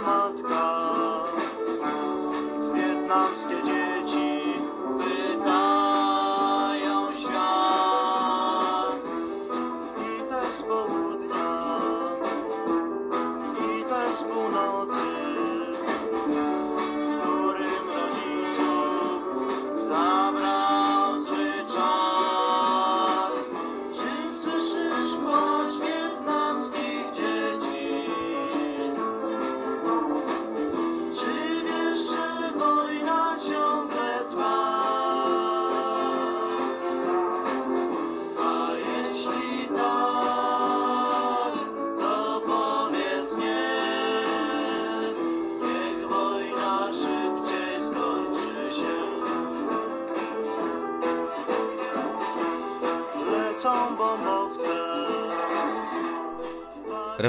Matka? Wietnamskie dzieci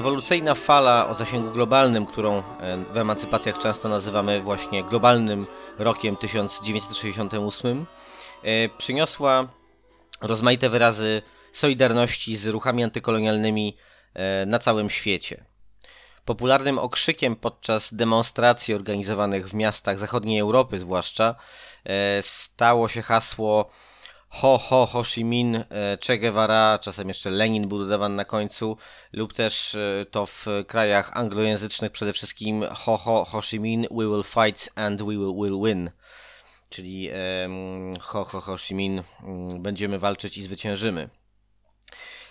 Rewolucyjna fala o zasięgu globalnym, którą e, w emancypacjach często nazywamy właśnie globalnym rokiem 1968, e, przyniosła rozmaite wyrazy solidarności z ruchami antykolonialnymi e, na całym świecie. Popularnym okrzykiem podczas demonstracji organizowanych w miastach zachodniej Europy zwłaszcza stało się hasło Ho, ho, Ho Chi Minh, e, Che Guevara, czasem jeszcze Lenin był dodawany na końcu, lub też e, to w krajach anglojęzycznych przede wszystkim Ho, ho, Ho Chi Minh, we will fight and we will, will win. Czyli em, Ho, ho, Ho Chi Minh, mm, będziemy walczyć i zwyciężymy.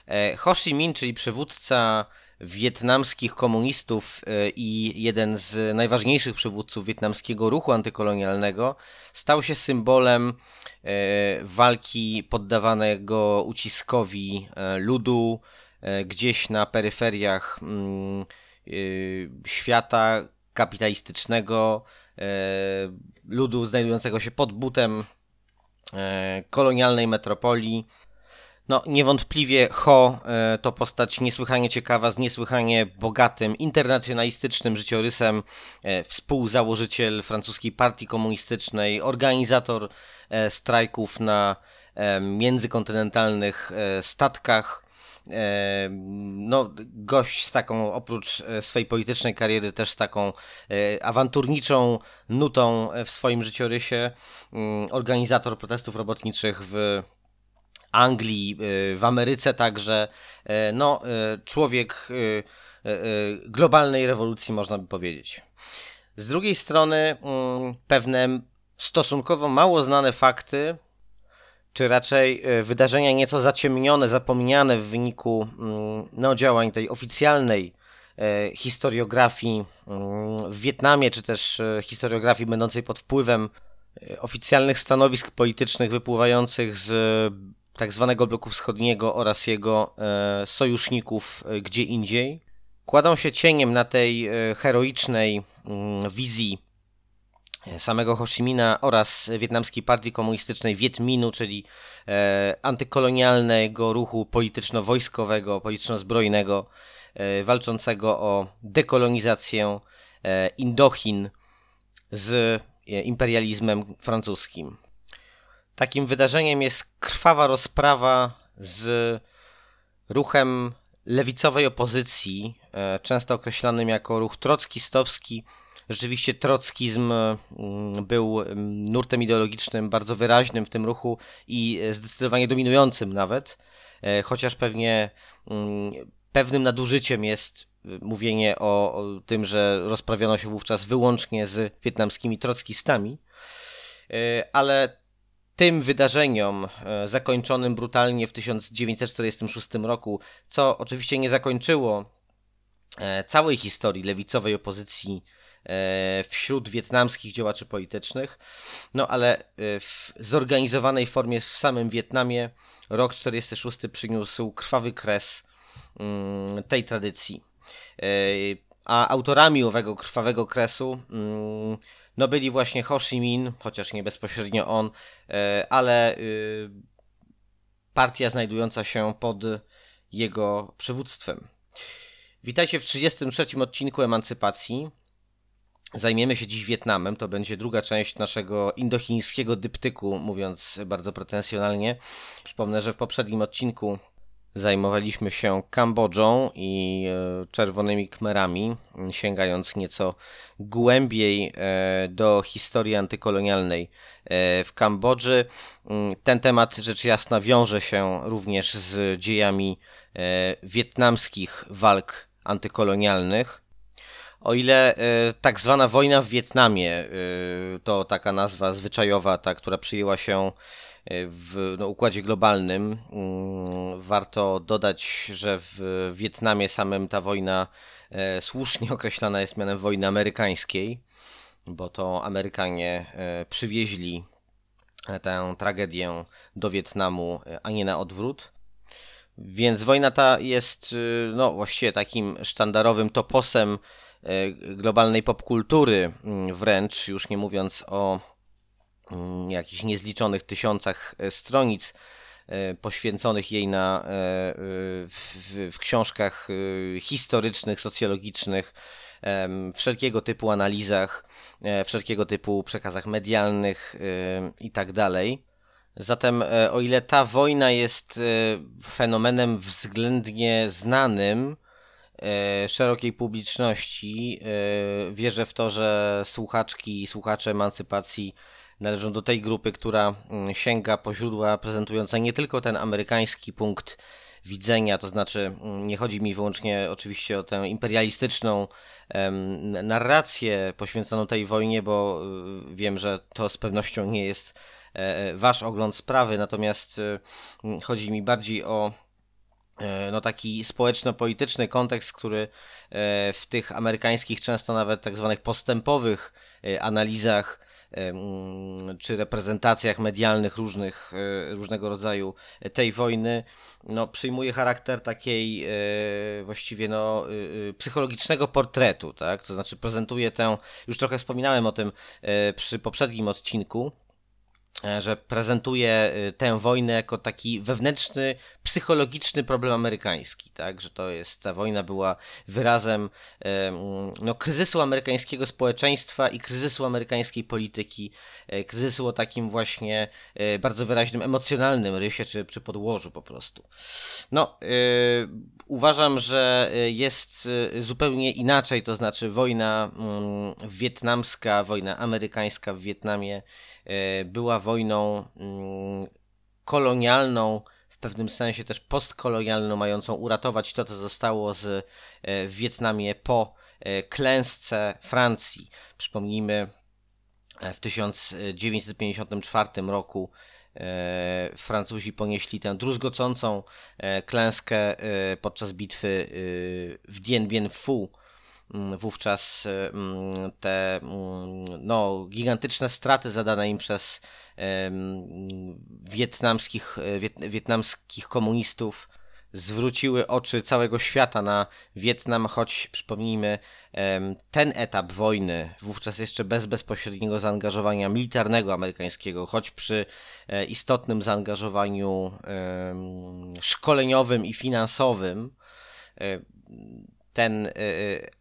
E, Ho Chi Minh, czyli przywódca wietnamskich komunistów e, i jeden z najważniejszych przywódców wietnamskiego ruchu antykolonialnego, stał się symbolem e, walki poddawanego uciskowi e, ludu gdzieś na peryferiach mm, świata kapitalistycznego, ludu znajdującego się pod butem kolonialnej metropolii. No, niewątpliwie Ho e, to postać niesłychanie ciekawa, z niesłychanie bogatym, internacjonalistycznym życiorysem, e, współzałożyciel francuskiej partii komunistycznej, organizator e, strajków na międzykontynentalnych statkach. No, gość z taką, oprócz swojej politycznej kariery, też z taką awanturniczą nutą w swoim życiorysie. Mm, Organizator protestów robotniczych w Anglii, y, w Ameryce także. E, No, człowiek y, e, globalnej rewolucji, można by powiedzieć. Z drugiej strony, mm, pewne stosunkowo mało znane fakty, czy raczej wydarzenia nieco zaciemnione, zapomniane w wyniku mm, no, działań tej oficjalnej historiografii mm, w Wietnamie, czy też historiografii będącej pod wpływem oficjalnych stanowisk politycznych wypływających z tak zwanego bloku wschodniego oraz jego e, sojuszników e, gdzie indziej, kładą się cieniem na tej e, heroicznej mm, wizji samego Ho Chi Minha oraz wietnamskiej partii komunistycznej Vietminu, czyli antykolonialnego ruchu polityczno-wojskowego, polityczno-zbrojnego, walczącego o dekolonizację Indochin z imperializmem francuskim. Takim wydarzeniem jest krwawa rozprawa z ruchem lewicowej opozycji, e, często określanym jako ruch trockistowski. Rzeczywiście trockizm mm, był mm, nurtem ideologicznym bardzo wyraźnym w tym ruchu i e, zdecydowanie dominującym nawet, e, chociaż pewnie mm, pewnym nadużyciem jest mówienie o, o tym, że rozprawiano się wówczas wyłącznie z wietnamskimi trockistami, ale tym wydarzeniom e, zakończonym brutalnie w 1946 roku, co oczywiście nie zakończyło e, całej historii lewicowej opozycji wśród wietnamskich działaczy politycznych. No ale w zorganizowanej formie w samym Wietnamie rok 46 przyniósł krwawy kres mm, tej tradycji. A autorami owego krwawego kresu mm, no byli właśnie Ho Chi Minh, chociaż nie bezpośrednio on, ale y, partia znajdująca się pod jego przywództwem. Witajcie w 33. odcinku Emancypacji. Zajmiemy się dziś Wietnamem. To będzie druga część naszego indochińskiego dyptyku, mówiąc bardzo pretensjonalnie. Przypomnę, że w poprzednim odcinku zajmowaliśmy się Kambodżą i e, czerwonymi kmerami, sięgając nieco głębiej e, do historii antykolonialnej e, w Kambodży. Mm, ten temat rzecz jasna wiąże się również z dziejami wietnamskich walk antykolonialnych. O ile tak zwana wojna w Wietnamie to taka nazwa zwyczajowa, ta, która przyjęła się w no, układzie globalnym. Mm, warto dodać, że w Wietnamie samym ta wojna e, słusznie określana jest mianem wojny amerykańskiej, bo to Amerykanie e, przywieźli e, tę tragedię do Wietnamu, a nie na odwrót. Więc wojna ta jest no, właściwie takim sztandarowym toposem globalnej popkultury, mm, wręcz już nie mówiąc o jakichś niezliczonych tysiącach e, stronic e, poświęconych jej na, e, w, w książkach historycznych, socjologicznych, wszelkiego typu analizach, wszelkiego typu przekazach medialnych i tak. Zatem, o ile ta wojna jest fenomenem względnie znanym szerokiej publiczności, wierzę w to, że słuchaczki i słuchacze emancypacji należą do tej grupy, która mm, sięga po źródła prezentujące nie tylko ten amerykański punkt widzenia, to znaczy mm, nie chodzi mi wyłącznie oczywiście o tę imperialistyczną narrację poświęconą tej wojnie, bo y, wiem, że to z pewnością nie jest e, e, wasz ogląd sprawy, natomiast y, mm, chodzi mi bardziej o e, no taki społeczno-polityczny kontekst, który w tych amerykańskich, często nawet tak zwanych postępowych analizach czy reprezentacjach medialnych różnych, e, różnego rodzaju tej wojny, no, przyjmuje charakter takiej e, właściwie no, e, psychologicznego portretu, tak? To znaczy prezentuje tę, już trochę wspominałem o tym przy poprzednim odcinku, że prezentuje e, tę wojnę jako taki wewnętrzny, psychologiczny problem amerykański, tak, że to jest, ta wojna była wyrazem e, no, kryzysu amerykańskiego społeczeństwa i kryzysu amerykańskiej polityki, kryzysu o takim właśnie bardzo wyraźnym emocjonalnym rysie, czy, czy podłożu po prostu. No, uważam, że jest zupełnie inaczej, to znaczy wojna mm, wietnamska, wojna amerykańska w Wietnamie E, była wojną mm, kolonialną, w pewnym sensie też postkolonialną, mającą uratować to, co zostało z e, w Wietnamie po e, klęsce Francji. Przypomnijmy, w 1954 roku Francuzi ponieśli tę druzgocącą klęskę podczas bitwy w Dien Bien Phu wówczas mm, te mm, no, gigantyczne straty zadane im przez wietnamskich, e, wietnamskich komunistów zwróciły oczy całego świata na Wietnam, choć przypomnijmy, ten etap wojny, wówczas jeszcze bez bezpośredniego zaangażowania militarnego amerykańskiego, choć przy e, istotnym zaangażowaniu szkoleniowym i finansowym, e, ten e, e,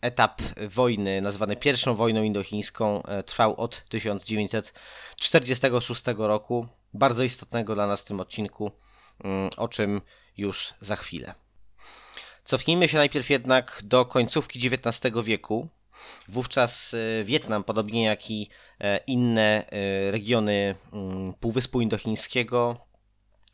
etap wojny, nazwany pierwszą wojną indochińską, e, trwał od 1946 roku. Bardzo istotnego dla nas w tym odcinku, mm, o czym już za chwilę. Cofnijmy się najpierw jednak do końcówki XIX wieku. Wówczas Wietnam, podobnie jak i inne regiony mm, Półwyspu Indochińskiego,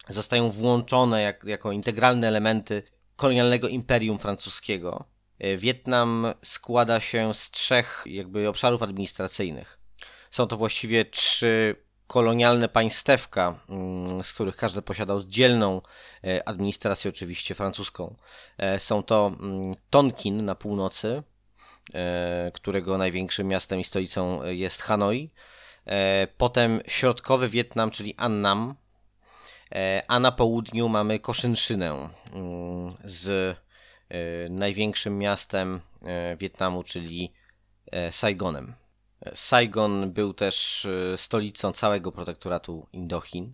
zostają włączone jak, jako integralne elementy kolonialnego imperium francuskiego. E, Wietnam składa się z trzech jakby obszarów administracyjnych. Są to właściwie trzy kolonialne państewka, mm, z których każde posiada oddzielną e, administrację, oczywiście francuską. E, są to mm, Tonkin na północy, którego największym miastem i stolicą jest Hanoi. Potem środkowy Wietnam, czyli Annam, a na południu mamy Koszynszynę mm, z największym miastem Wietnamu, czyli Saigonem. Saigon był też stolicą całego protektoratu Indochin.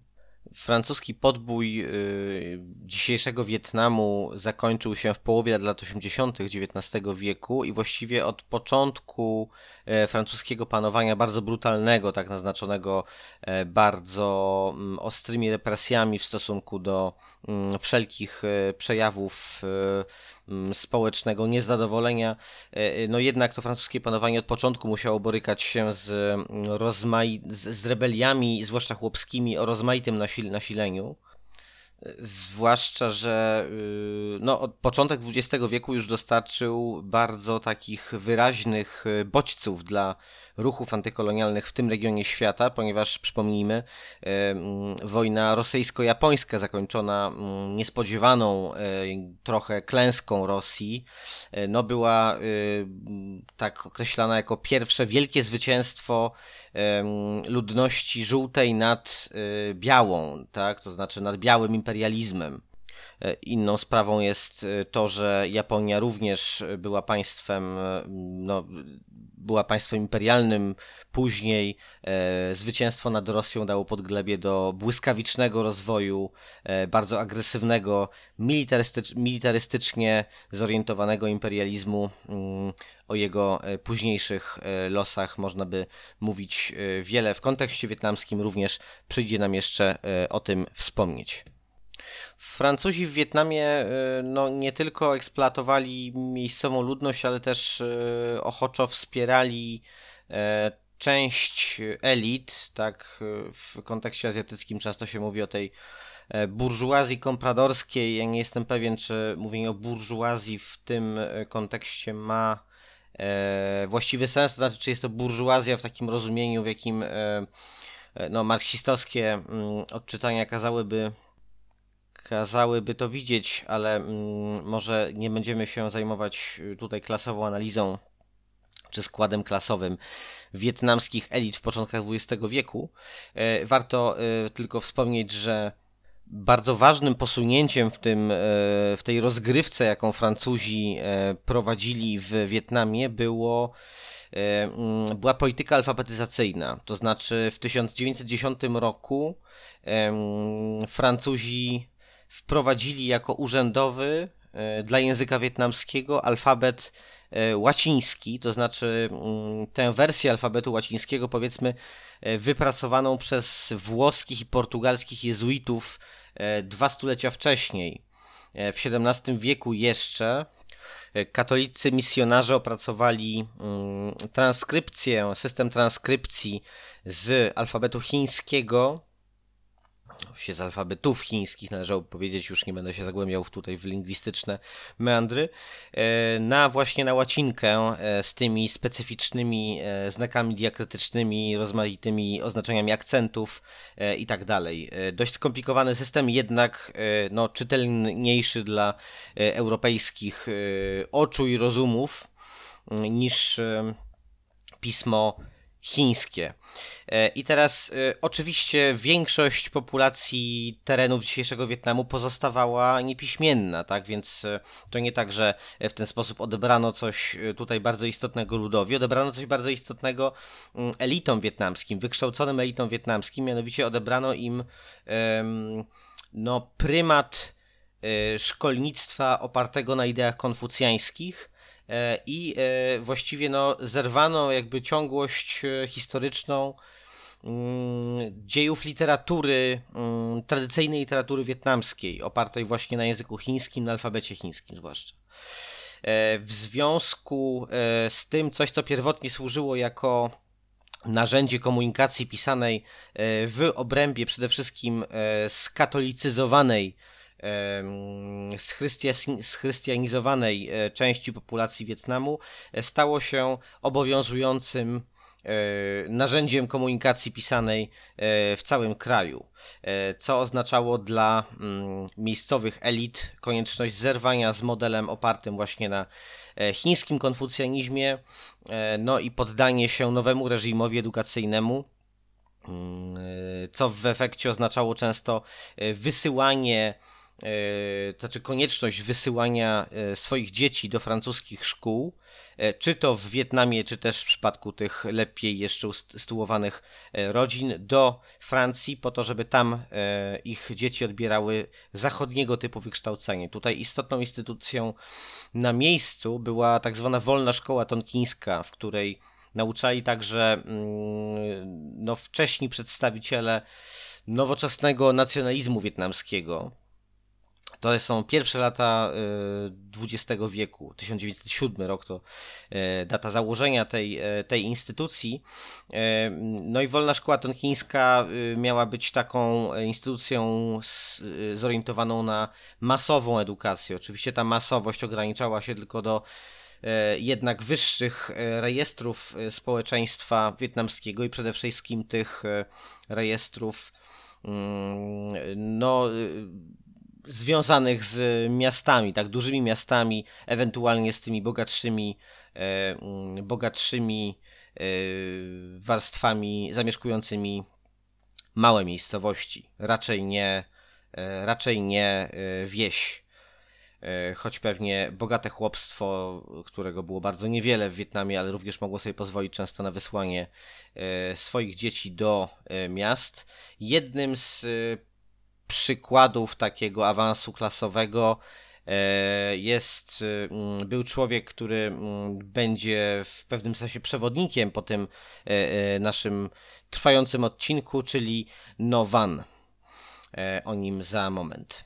Francuski podbój dzisiejszego Wietnamu zakończył się w połowie lat 80. XIX wieku i właściwie od początku e, francuskiego panowania, bardzo brutalnego, tak naznaczonego e, bardzo mm, ostrymi represjami w stosunku do wszelkich e, przejawów Mm, społecznego niezadowolenia. E, e, no jednak to francuskie panowanie od początku musiało borykać się z, mm, rozmai- z, rebeliami, zwłaszcza chłopskimi, o rozmaitym nasil- nasileniu. E, zwłaszcza, że y, no, od początek XX wieku już dostarczył bardzo takich wyraźnych bodźców dla ruchów antykolonialnych w tym regionie świata, ponieważ przypomnijmy, wojna rosyjsko-japońska zakończona niespodziewaną e, trochę klęską Rosji, e, no była e, tak określana jako pierwsze wielkie zwycięstwo ludności żółtej nad białą, tak? to znaczy nad białym imperializmem. Inną sprawą jest to, że Japonia również była państwem no, była państwem imperialnym, później e, zwycięstwo nad Rosją dało podglebie do błyskawicznego rozwoju, e, bardzo agresywnego, militarystycz, militarystycznie zorientowanego imperializmu. Mm, o jego e, późniejszych e, losach można by mówić e, wiele. W kontekście wietnamskim również przyjdzie nam jeszcze o tym wspomnieć. Francuzi w Wietnamie y, no, nie tylko eksploatowali miejscową ludność, ale też y, ochoczo wspierali e, część elit, tak w kontekście azjatyckim często się mówi o tej e, burżuazji kompradorskiej. Ja nie jestem pewien, czy mówienie o burżuazji w tym e, kontekście ma właściwy sens, to znaczy, czy jest to burżuazja w takim rozumieniu, w jakim no, marksistowskie mm, odczytania kazałyby kazałyby to widzieć, ale mm, może nie będziemy się zajmować y, tutaj klasową analizą czy składem klasowym wietnamskich elit w początkach XX wieku. E, warto y, tylko wspomnieć, że bardzo ważnym posunięciem w, tym, e, w tej rozgrywce, jaką Francuzi e, prowadzili w Wietnamie, było, mm, była polityka alfabetyzacyjna. To znaczy w 1910 roku Francuzi wprowadzili jako urzędowy e, dla języka wietnamskiego alfabet e, łaciński, to znaczy mm, tę wersję alfabetu łacińskiego, powiedzmy, e, wypracowaną przez włoskich i portugalskich jezuitów dwa stulecia wcześniej. W XVII wieku jeszcze katolicy misjonarze opracowali mm, transkrypcję, system transkrypcji z alfabetu chińskiego się z alfabetów chińskich, należało powiedzieć, już nie będę się zagłębiał tutaj w lingwistyczne meandry, e, na właśnie na łacinkę e, z tymi specyficznymi e, znakami diakrytycznymi, rozmaitymi oznaczeniami akcentów i tak dalej. Dość skomplikowany system, jednak no, czytelniejszy dla europejskich oczu i rozumów niż pismo chińskie. E, I teraz e, oczywiście większość populacji terenów dzisiejszego Wietnamu pozostawała niepiśmienna, tak? Więc e, to nie tak, że w ten sposób odebrano coś tutaj bardzo istotnego ludowi, odebrano coś bardzo istotnego mm, elitom wietnamskim, wykształconym elitom wietnamskim, mianowicie odebrano im no, prymat szkolnictwa opartego na ideach konfucjańskich, i e, właściwie no, zerwano jakby ciągłość e, historyczną mm, dziejów literatury, mm, tradycyjnej literatury wietnamskiej, opartej właśnie na języku chińskim, na alfabecie chińskim zwłaszcza. W związku z tym coś, co pierwotnie służyło jako narzędzie komunikacji pisanej w obrębie przede wszystkim skatolicyzowanej schrystianizowanej e, części populacji Wietnamu e, stało się obowiązującym narzędziem komunikacji pisanej w całym kraju, co oznaczało dla mm, miejscowych elit konieczność zerwania z modelem opartym właśnie na chińskim konfucjanizmie, no i poddanie się nowemu reżimowi edukacyjnemu, mm, co w efekcie oznaczało często wysyłanie to znaczy konieczność wysyłania swoich dzieci do francuskich szkół, E, czy to w Wietnamie, czy też w przypadku tych lepiej jeszcze usytuowanych e, rodzin, do Francji, po to, żeby tam e, ich dzieci odbierały zachodniego typu wykształcenie. Tutaj istotną instytucją na miejscu była tak zwana wolna szkoła tonkińska, w której nauczali także mm, no, wcześni przedstawiciele nowoczesnego nacjonalizmu wietnamskiego. To są pierwsze lata XX y, wieku, 1907 rok to y, data założenia tej, y, tej instytucji. No i Wolna Szkoła Tonkińska miała być taką instytucją zorientowaną na masową edukację. Oczywiście ta masowość ograniczała się tylko do jednak wyższych rejestrów społeczeństwa wietnamskiego i przede wszystkim tych rejestrów mm, no związanych z miastami, tak dużymi miastami, ewentualnie z tymi bogatszymi, e, mm, bogatszymi e, warstwami zamieszkującymi małe miejscowości, raczej nie, e, raczej nie wieś. Choć pewnie bogate chłopstwo, którego było bardzo niewiele w Wietnamie, ale również mogło sobie pozwolić często na wysłanie swoich dzieci do miast. Jednym z przykładów takiego awansu klasowego e, jest, mm, był człowiek, który mm, będzie w pewnym sensie przewodnikiem po tym e, e, naszym trwającym odcinku, czyli Nowan. O nim za moment.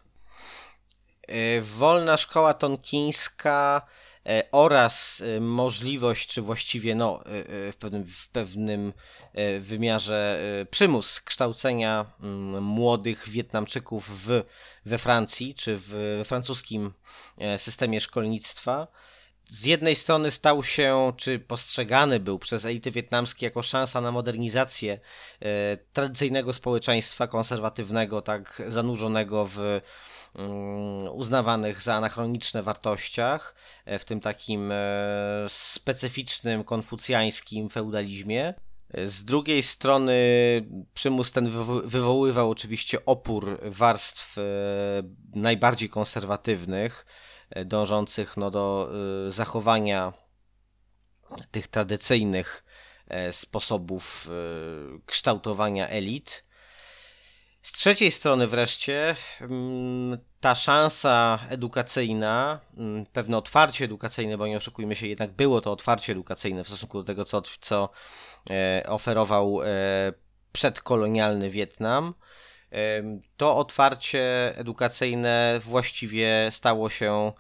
Wolna szkoła tonkińska E, oraz e, możliwość, czy właściwie no, e, w, pewnym, w pewnym wymiarze przymus kształcenia mm, młodych Wietnamczyków w, we Francji, czy w, we francuskim systemie szkolnictwa. Z jednej strony stał się, czy postrzegany był przez elity wietnamskie jako szansa na modernizację tradycyjnego społeczeństwa konserwatywnego, tak zanurzonego w Mm, uznawanych za anachroniczne wartościach, e, w tym takim e, specyficznym konfucjańskim feudalizmie. Z drugiej strony przymus ten wywoływał oczywiście opór warstw e, najbardziej konserwatywnych, dążących no, do zachowania tych tradycyjnych sposobów kształtowania elit. Z trzeciej strony wreszcie mm, ta szansa edukacyjna, mm, pewne otwarcie edukacyjne, bo nie oszukujmy się, jednak było to otwarcie edukacyjne w stosunku do tego, co, co e, oferował e, przedkolonialny Wietnam. E, to otwarcie edukacyjne właściwie stało się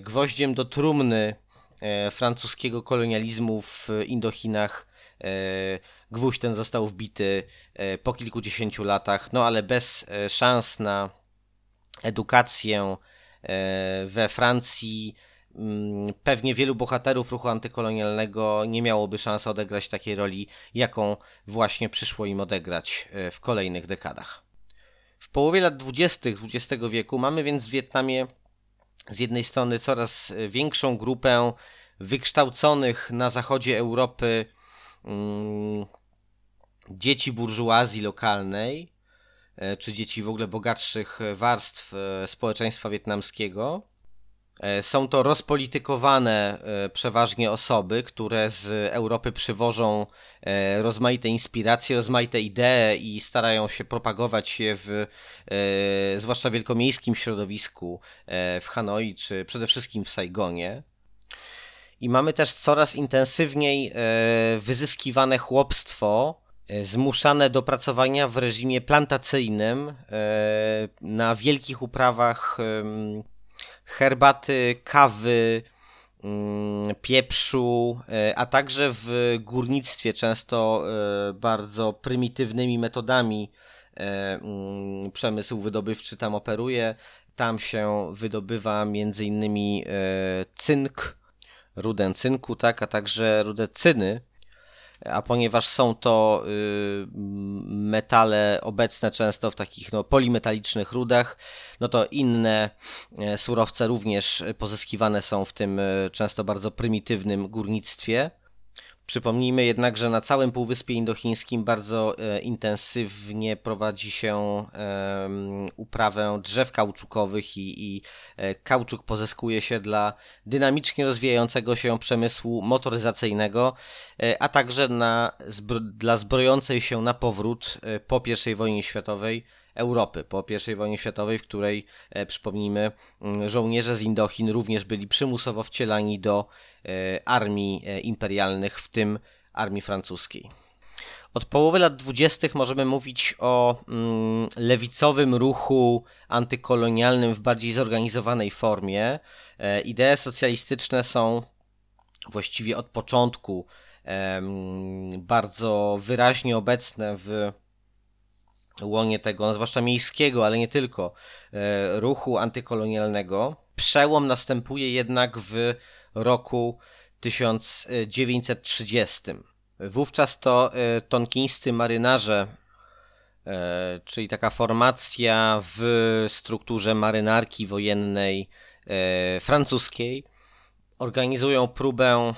gwoździem do trumny francuskiego kolonializmu w Indochinach gwóźdź ten został wbity e, po kilkudziesięciu latach, no ale bez e, szans na edukację e, we Francji mm, pewnie wielu bohaterów ruchu antykolonialnego nie miałoby szans odegrać takiej roli, jaką właśnie przyszło im odegrać w kolejnych dekadach. W połowie lat 20. XX wieku mamy więc w Wietnamie z jednej strony coraz większą grupę wykształconych na zachodzie Europy mm, dzieci burżuazji lokalnej, e, czy dzieci w ogóle bogatszych warstw e, społeczeństwa wietnamskiego. E, są to rozpolitykowane przeważnie osoby, które z Europy przywożą rozmaite inspiracje, rozmaite idee i starają się propagować je w zwłaszcza wielkomiejskim środowisku w Hanoi czy przede wszystkim w Saigonie. I mamy też coraz intensywniej wyzyskiwane chłopstwo E, zmuszane do pracowania w reżimie plantacyjnym e, na wielkich uprawach herbaty, kawy, mm, pieprzu, e, a także w górnictwie często bardzo prymitywnymi metodami mm, przemysł wydobywczy tam operuje. Tam się wydobywa innymi cynk, rudę cynku, tak, a także rudę cyny, a ponieważ są to metale obecne często w takich no, polimetalicznych rudach, no to inne surowce również pozyskiwane są w tym często bardzo prymitywnym górnictwie. Przypomnijmy jednak, że na całym Półwyspie Indochińskim bardzo e, intensywnie prowadzi się uprawę drzew kauczukowych i, i e, kauczuk pozyskuje się dla dynamicznie rozwijającego się przemysłu motoryzacyjnego, e, a także na, dla zbrojącej się na powrót po I wojnie światowej Europy po I wojnie światowej, w której, e, przypomnijmy, mm, żołnierze z Indochin również byli przymusowo wcielani do e, armii e, imperialnych, w tym armii francuskiej. Od połowy lat dwudziestych możemy mówić o mm, lewicowym ruchu antykolonialnym w bardziej zorganizowanej formie. Idee socjalistyczne są właściwie od początku bardzo wyraźnie obecne w łonie tego, no zwłaszcza miejskiego, ale nie tylko, e, ruchu antykolonialnego. Przełom następuje jednak w roku 1930. Wówczas to e, tonkińscy marynarze, e, czyli taka formacja w strukturze marynarki wojennej francuskiej, organizują próbę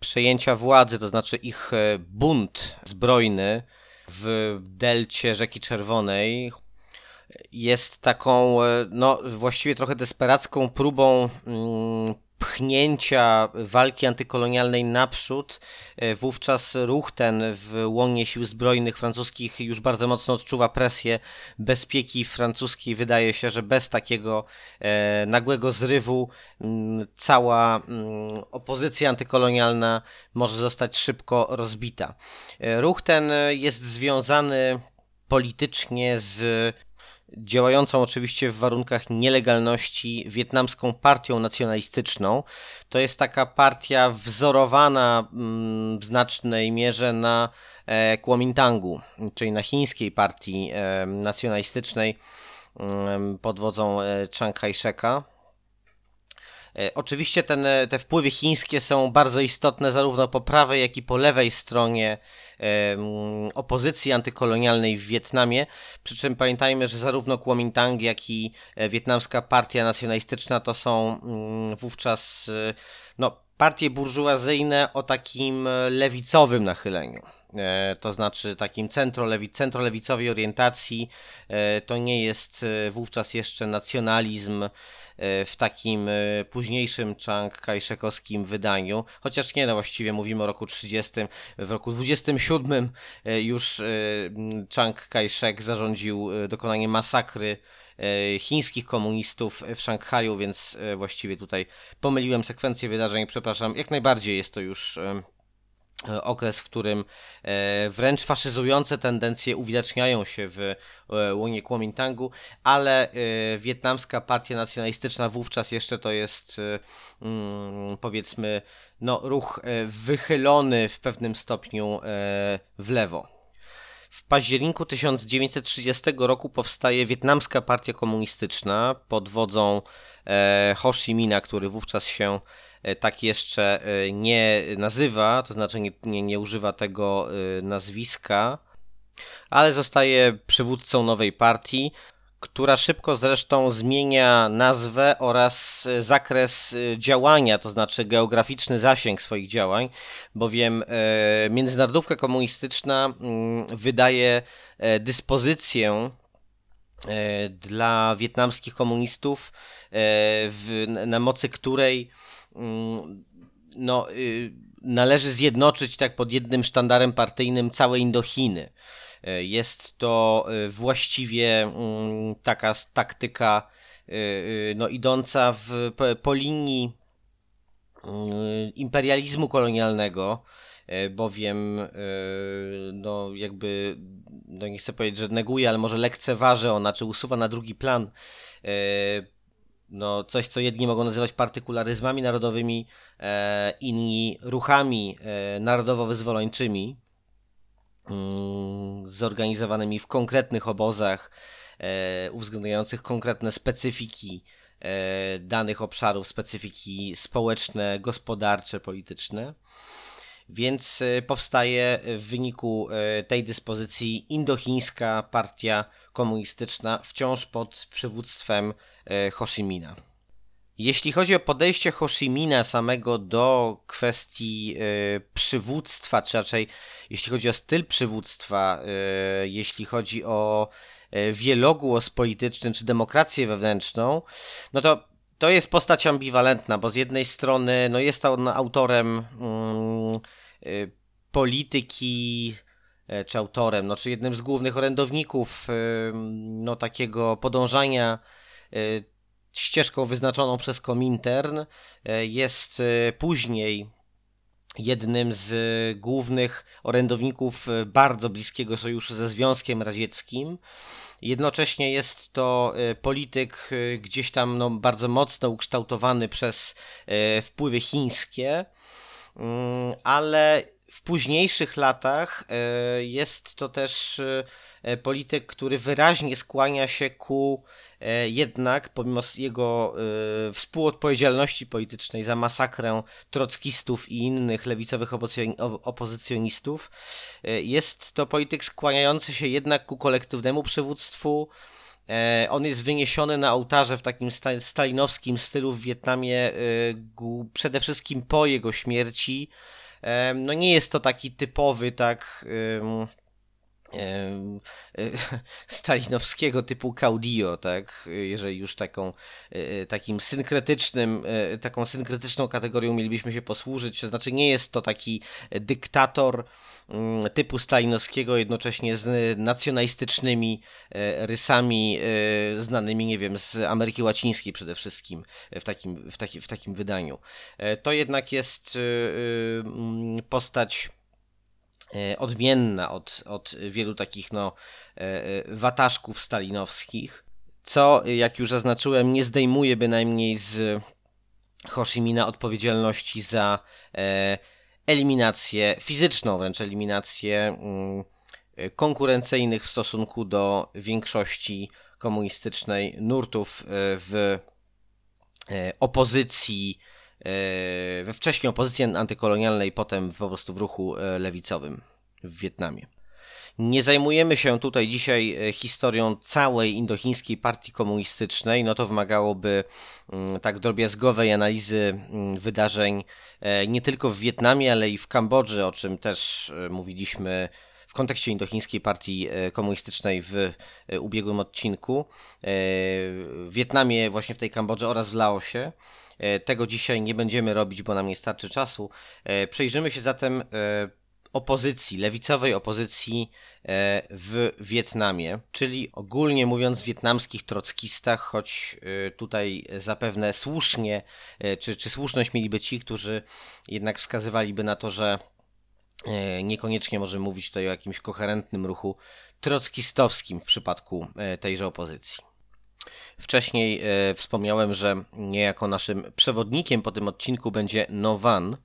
przejęcia władzy, to znaczy ich bunt zbrojny w delcie rzeki Czerwonej jest taką, e, no właściwie trochę desperacką próbą mm, pchnięcia walki antykolonialnej naprzód, e, wówczas ruch ten w łonie sił zbrojnych francuskich już bardzo mocno odczuwa presję bezpieki francuskiej. Wydaje się, że bez takiego e, nagłego zrywu cała opozycja antykolonialna może zostać szybko rozbita. E, ruch ten jest związany politycznie z działającą oczywiście w warunkach nielegalności wietnamską partią nacjonalistyczną. To jest taka partia wzorowana mm, w znacznej mierze na e, Kuomintangu, czyli na chińskiej partii e, nacjonalistycznej mm, pod wodzą e, Chiang Kai-sheka. Oczywiście ten, te wpływy chińskie są bardzo istotne zarówno po prawej, jak i po lewej stronie opozycji antykolonialnej w Wietnamie. Przy czym pamiętajmy, że zarówno Kuomintang, jak i e, wietnamska partia nacjonalistyczna to są mm, wówczas e, no, partie burżuazyjne o takim e, lewicowym nachyleniu to znaczy takim centrolewi centrolewicowej orientacji. To nie jest wówczas jeszcze nacjonalizm E, w takim e, późniejszym Chiang Kai-shekowskim wydaniu, chociaż nie, no właściwie mówimy o roku 30, w roku 27 e, już Chiang Kai-shek zarządził dokonanie masakry chińskich komunistów w Szanghaju, więc właściwie tutaj pomyliłem sekwencję wydarzeń, przepraszam. Jak najbardziej jest to już E, okres, w którym e, wręcz faszyzujące tendencje uwidaczniają się w e, łonie Kuomintangu, ale wietnamska partia nacjonalistyczna wówczas jeszcze to jest mm, powiedzmy no, ruch wychylony w pewnym stopniu w lewo. W październiku 1930 roku powstaje Wietnamska Partia Komunistyczna pod wodzą Ho Chi Minha, który wówczas się E, tak jeszcze e, nie nazywa, to znaczy nie, nie, nie używa tego e, nazwiska, ale zostaje przywódcą nowej partii, która szybko zresztą zmienia nazwę oraz zakres działania, to znaczy geograficzny zasięg swoich działań, bowiem Międzynarodówka Komunistyczna mm, wydaje dyspozycję dla wietnamskich komunistów, na mocy której no, y, należy zjednoczyć tak pod jednym sztandarem partyjnym całe Indochiny. E, jest to y, właściwie mm, taka taktyka y, no, idąca w, po linii imperializmu kolonialnego, e, bowiem no jakby, no nie chcę powiedzieć, że neguje, ale może lekceważy ona, czy usuwa na drugi plan e, no, coś, co jedni mogą nazywać partykularyzmami narodowymi, e, inni ruchami e, narodowo-wyzwoleńczymi, mm, zorganizowanymi w konkretnych obozach, e, uwzględniających konkretne specyfiki e, danych obszarów, specyfiki społeczne, gospodarcze, polityczne. Więc powstaje w wyniku tej dyspozycji indochińska partia komunistyczna, wciąż pod przywództwem Ho Chi Minha. Jeśli chodzi o podejście Ho Chi Minha samego do kwestii y, przywództwa, czy raczej jeśli chodzi o styl przywództwa, y, jeśli chodzi o wielogłos polityczny czy demokrację wewnętrzną, no to to jest postać ambiwalentna, bo z jednej strony no jest on autorem mm, polityki, czy autorem, no, czy jednym z głównych orędowników no, takiego podążania ścieżką wyznaczoną przez Komintern. E, jest e, później jednym z głównych orędowników bardzo bliskiego sojuszu ze Związkiem Radzieckim. Jednocześnie jest to polityk gdzieś tam no, bardzo mocno ukształtowany przez wpływy chińskie, mm, ale w późniejszych latach jest to też polityk, który wyraźnie skłania się ku E, jednak pomimo jego e, współodpowiedzialności politycznej za masakrę trockistów i innych lewicowych opozycjonistów, e, jest to polityk skłaniający się jednak ku kolektywnemu przywództwu. On jest wyniesiony na ołtarze w takim stalinowskim stylu w Wietnamie przede wszystkim po jego śmierci. No nie jest to taki typowy, tak stalinowskiego typu Caudillo, tak, jeżeli już taką, e, e, takim synkretycznym, e, taką synkretyczną kategorią mielibyśmy się posłużyć, to znaczy nie jest to taki dyktator mm, typu stalinowskiego, jednocześnie z nacjonalistycznymi rysami znanymi, nie wiem, z Ameryki Łacińskiej przede wszystkim w takim, w taki, w takim wydaniu. To jednak jest postać odmienna od, od wielu takich no, e, e, wataszków stalinowskich, co, jak już zaznaczyłem, nie zdejmuje bynajmniej z Ho Chi Minha odpowiedzialności za eliminację, fizyczną wręcz eliminację mm, konkurencyjnych w stosunku do większości komunistycznej nurtów w opozycji we wcześniej opozycji antykolonialnej, potem po prostu w ruchu e, lewicowym w Wietnamie. Nie zajmujemy się tutaj dzisiaj e, historią całej indochińskiej partii komunistycznej, no to wymagałoby mm, tak drobiazgowej analizy mm, wydarzeń e, nie tylko w Wietnamie, ale i w Kambodży, o czym też mówiliśmy w kontekście indochińskiej partii komunistycznej w ubiegłym odcinku. W Wietnamie, właśnie w tej Kambodży oraz w Laosie. E, tego dzisiaj nie będziemy robić, bo nam nie starczy czasu. E, przejrzymy się zatem e, opozycji, lewicowej opozycji w Wietnamie, czyli ogólnie mówiąc wietnamskich trockistach, choć tutaj zapewne słusznie, czy, czy słuszność mieliby ci, którzy jednak wskazywaliby na to, że niekoniecznie możemy mówić tutaj o jakimś koherentnym ruchu trockistowskim w przypadku tejże opozycji. Wcześniej e, wspomniałem, że niejako naszym przewodnikiem po tym odcinku będzie Novan.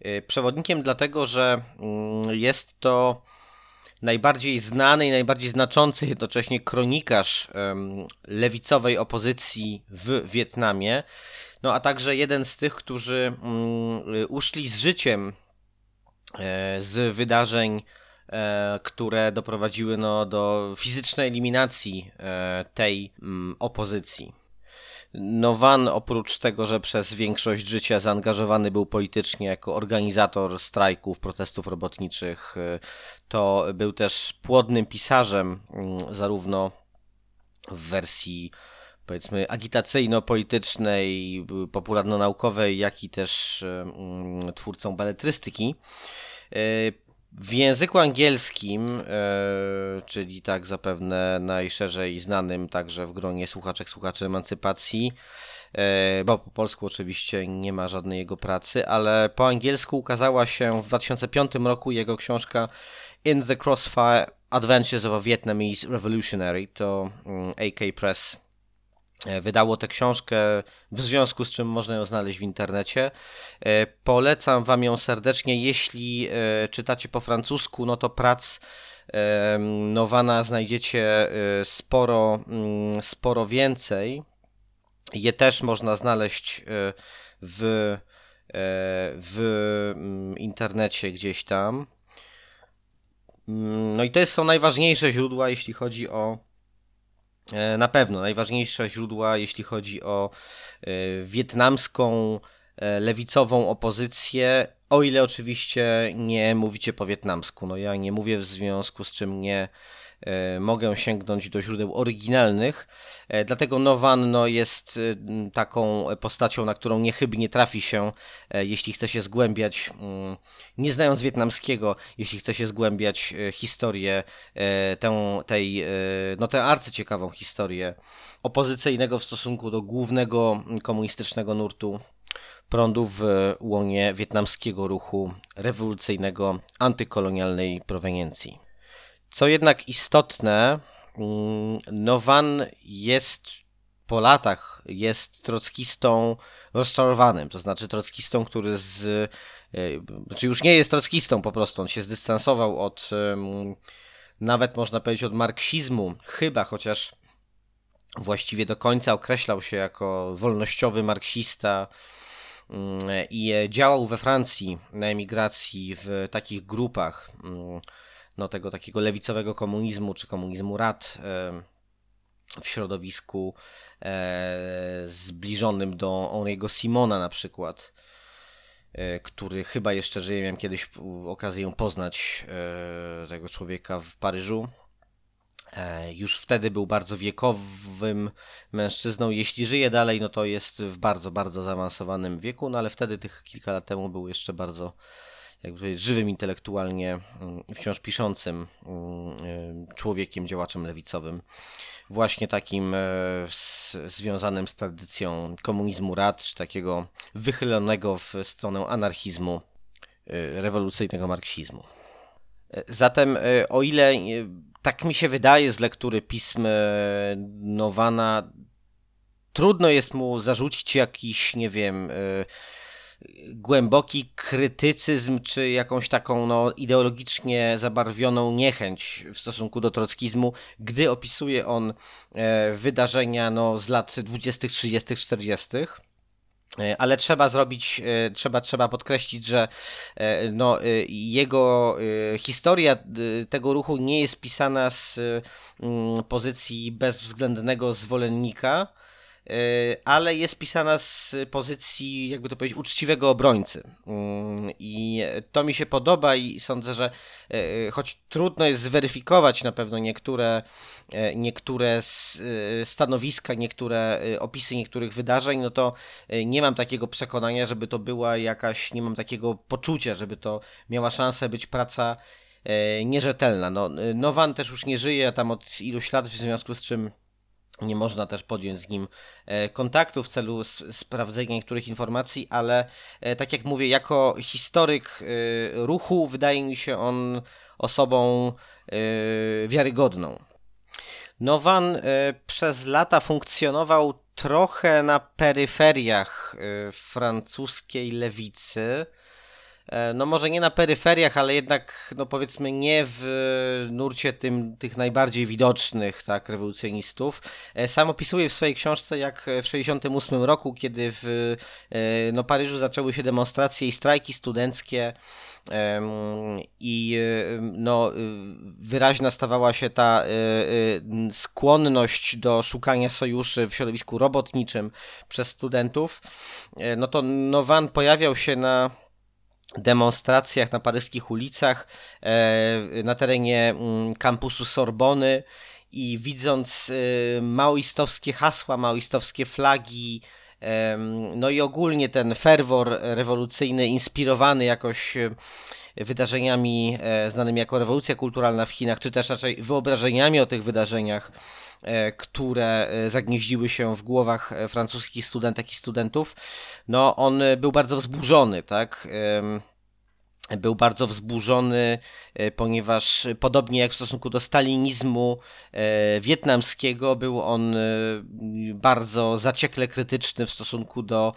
E, przewodnikiem dlatego, że mm, jest to najbardziej znany i najbardziej znaczący jednocześnie kronikarz lewicowej opozycji w Wietnamie, no a także jeden z tych, którzy mm, uszli z życiem e, z wydarzeń E, które doprowadziły no, do fizycznej eliminacji e, tej mm, opozycji. Nowan oprócz tego, że przez większość życia zaangażowany był politycznie jako organizator strajków, protestów robotniczych, e, to był też płodnym pisarzem, mm, zarówno w wersji powiedzmy agitacyjno-politycznej, popularno-naukowej, jak i też mm, twórcą beletrystyki. W języku angielskim, e, czyli tak zapewne najszerzej znanym także w gronie słuchaczek, słuchaczy emancypacji, e, bo po polsku oczywiście nie ma żadnej jego pracy, ale po angielsku ukazała się w 2005 roku jego książka In the Crossfire Adventures of a Vietnamese Revolutionary, to mm, AK Press wydało tę książkę, w związku z czym można ją znaleźć w internecie. E, polecam Wam ją serdecznie. Jeśli e, czytacie po francusku, no to prac Nowana znajdziecie sporo, mm, sporo więcej. Je też można znaleźć w w mm, internecie gdzieś tam. Mm, no i to są najważniejsze źródła, jeśli chodzi o na pewno najważniejsze źródła, jeśli chodzi o wietnamską lewicową opozycję, o ile oczywiście nie mówicie po wietnamsku. No ja nie mówię w związku z czym nie E, mogę sięgnąć do źródeł oryginalnych. E, dlatego Nowan no, jest e, taką postacią, na którą niechybnie trafi się, jeśli chce się zgłębiać, mm, nie znając wietnamskiego, jeśli chce się zgłębiać historię, tę, tej, no tę arcyciekawą historię opozycyjnego w stosunku do głównego komunistycznego nurtu prądu w łonie wietnamskiego ruchu rewolucyjnego antykolonialnej proweniencji. Co jednak istotne, mm, Nowan jest po latach jest trockistą rozczarowanym, to znaczy trockistą, który z, e, znaczy już nie jest trockistą po prostu, on się zdystansował od nawet można powiedzieć od marksizmu, chyba chociaż właściwie do końca określał się jako wolnościowy marksista mm, i działał we Francji na emigracji w takich grupach mm, no, tego takiego lewicowego komunizmu czy komunizmu rad w środowisku e, zbliżonym do Henri'ego Simona na przykład, e, który chyba jeszcze żyje. Miałem kiedyś okazję poznać e, tego człowieka w Paryżu. Już wtedy był bardzo wiekowym mężczyzną. Jeśli żyje dalej, no to jest w bardzo, bardzo zaawansowanym wieku, no ale wtedy, tych kilka lat temu, był jeszcze bardzo jakby powiedzieć, żywym intelektualnie mm, wciąż piszącym mm, y, człowiekiem, działaczem lewicowym, właśnie takim e, związanym z tradycją komunizmu rad, czy takiego wychylonego w stronę anarchizmu, y, rewolucyjnego marksizmu. E, zatem, e, o ile tak mi się wydaje z lektury pism Nowana, trudno jest mu zarzucić jakiś, nie wiem, głęboki krytycyzm, czy jakąś taką no, ideologicznie zabarwioną niechęć w stosunku do trockizmu, gdy opisuje on e, wydarzenia no, z lat 20., 30., 40. Ale trzeba zrobić, e, trzeba, trzeba podkreślić, że e, no, jego historia tego ruchu nie jest pisana z mm, pozycji bezwzględnego zwolennika, ale jest pisana z pozycji, jakby to powiedzieć, uczciwego obrońcy. Mm, I to mi się podoba i sądzę, że e, choć trudno jest zweryfikować na pewno niektóre, e, niektóre stanowiska, niektóre opisy niektórych wydarzeń, no to nie mam takiego przekonania, żeby to była jakaś, nie mam takiego poczucia, żeby to miała szansę być praca nierzetelna. No, Nowan też już nie żyje tam od iluś lat, w związku z czym nie można też podjąć z nim e, kontaktu w celu sprawdzenia niektórych informacji, ale e, tak jak mówię, jako historyk e, ruchu wydaje mi się on osobą wiarygodną. Nowan przez lata funkcjonował trochę na peryferiach francuskiej lewicy no może nie na peryferiach, ale jednak, no powiedzmy, nie w nurcie tym, tych najbardziej widocznych, tak, rewolucjonistów. E, sam opisuje w swojej książce, jak w 1968 roku, kiedy w e, no, Paryżu zaczęły się demonstracje i strajki studenckie, i no, wyraźna stawała się ta skłonność do szukania sojuszy w środowisku robotniczym przez studentów, no to Nowan pojawiał się na demonstracjach na paryskich ulicach e, na terenie mm, kampusu Sorbony i widząc e, maoistowskie hasła, maoistowskie flagi, no i ogólnie ten ferwor rewolucyjny inspirowany jakoś e, wydarzeniami znanymi jako rewolucja kulturalna w Chinach, czy też raczej wyobrażeniami o tych wydarzeniach, które zagnieździły się w głowach francuskich studentek i studentów, no on był bardzo wzburzony, tak? Był bardzo wzburzony, e, ponieważ podobnie jak w stosunku do stalinizmu e, wietnamskiego, był on e, bardzo zaciekle krytyczny w stosunku do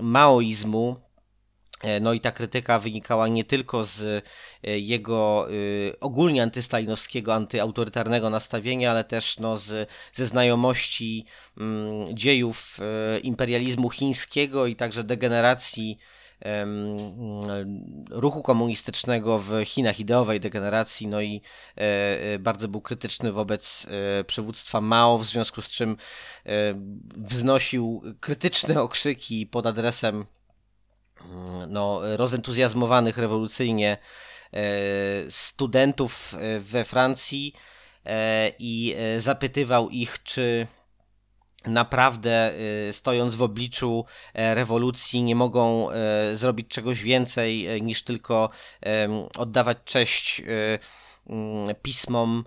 maoizmu. No i ta krytyka wynikała nie tylko z jego ogólnie antystalinowskiego, antyautorytarnego nastawienia, ale też no, z, ze znajomości mm, dziejów imperializmu chińskiego i także degeneracji ruchu komunistycznego w Chinach, ideowej degeneracji, no i e, e, bardzo był krytyczny wobec e, przywództwa Mao, w związku z czym wznosił krytyczne okrzyki pod adresem mm, no, rozentuzjazmowanych rewolucyjnie studentów we Francji i zapytywał ich, czy naprawdę y, stojąc w obliczu e, rewolucji nie mogą e, zrobić czegoś więcej e, niż tylko oddawać cześć mm, pismom,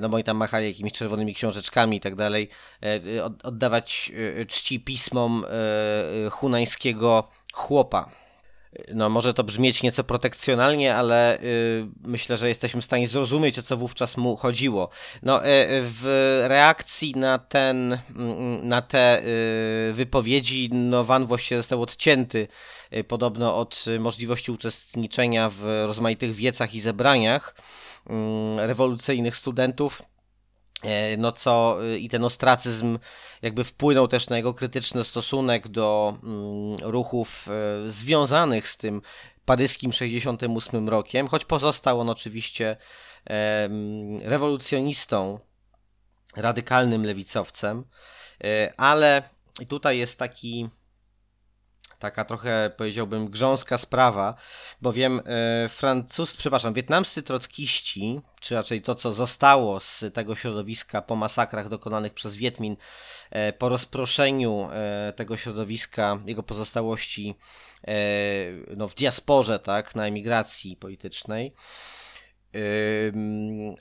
no bo oni tam machali jakimiś czerwonymi książeczkami i tak dalej, oddawać czci pismom hunańskiego chłopa no może to brzmieć nieco protekcjonalnie, ale y, myślę, że jesteśmy w stanie zrozumieć, o co wówczas mu chodziło. No, y, w reakcji na ten, mm, na te y, wypowiedzi, no Van właściwie został odcięty podobno od możliwości uczestniczenia w rozmaitych wiecach i zebraniach mm, rewolucyjnych studentów no co y, i ten ostracyzm jakby wpłynął też na jego krytyczny stosunek do mm, ruchów e, związanych z tym paryskim 68 rokiem, choć pozostał on oczywiście rewolucjonistą, radykalnym lewicowcem, e, ale tutaj jest taki taka trochę powiedziałbym grząska sprawa, bowiem e, Francuz, przepraszam, wietnamscy trockiści, czy raczej to, co zostało z tego środowiska po masakrach dokonanych przez Wietmin, e, po rozproszeniu e, tego środowiska, jego pozostałości no, w diasporze, tak, na emigracji politycznej,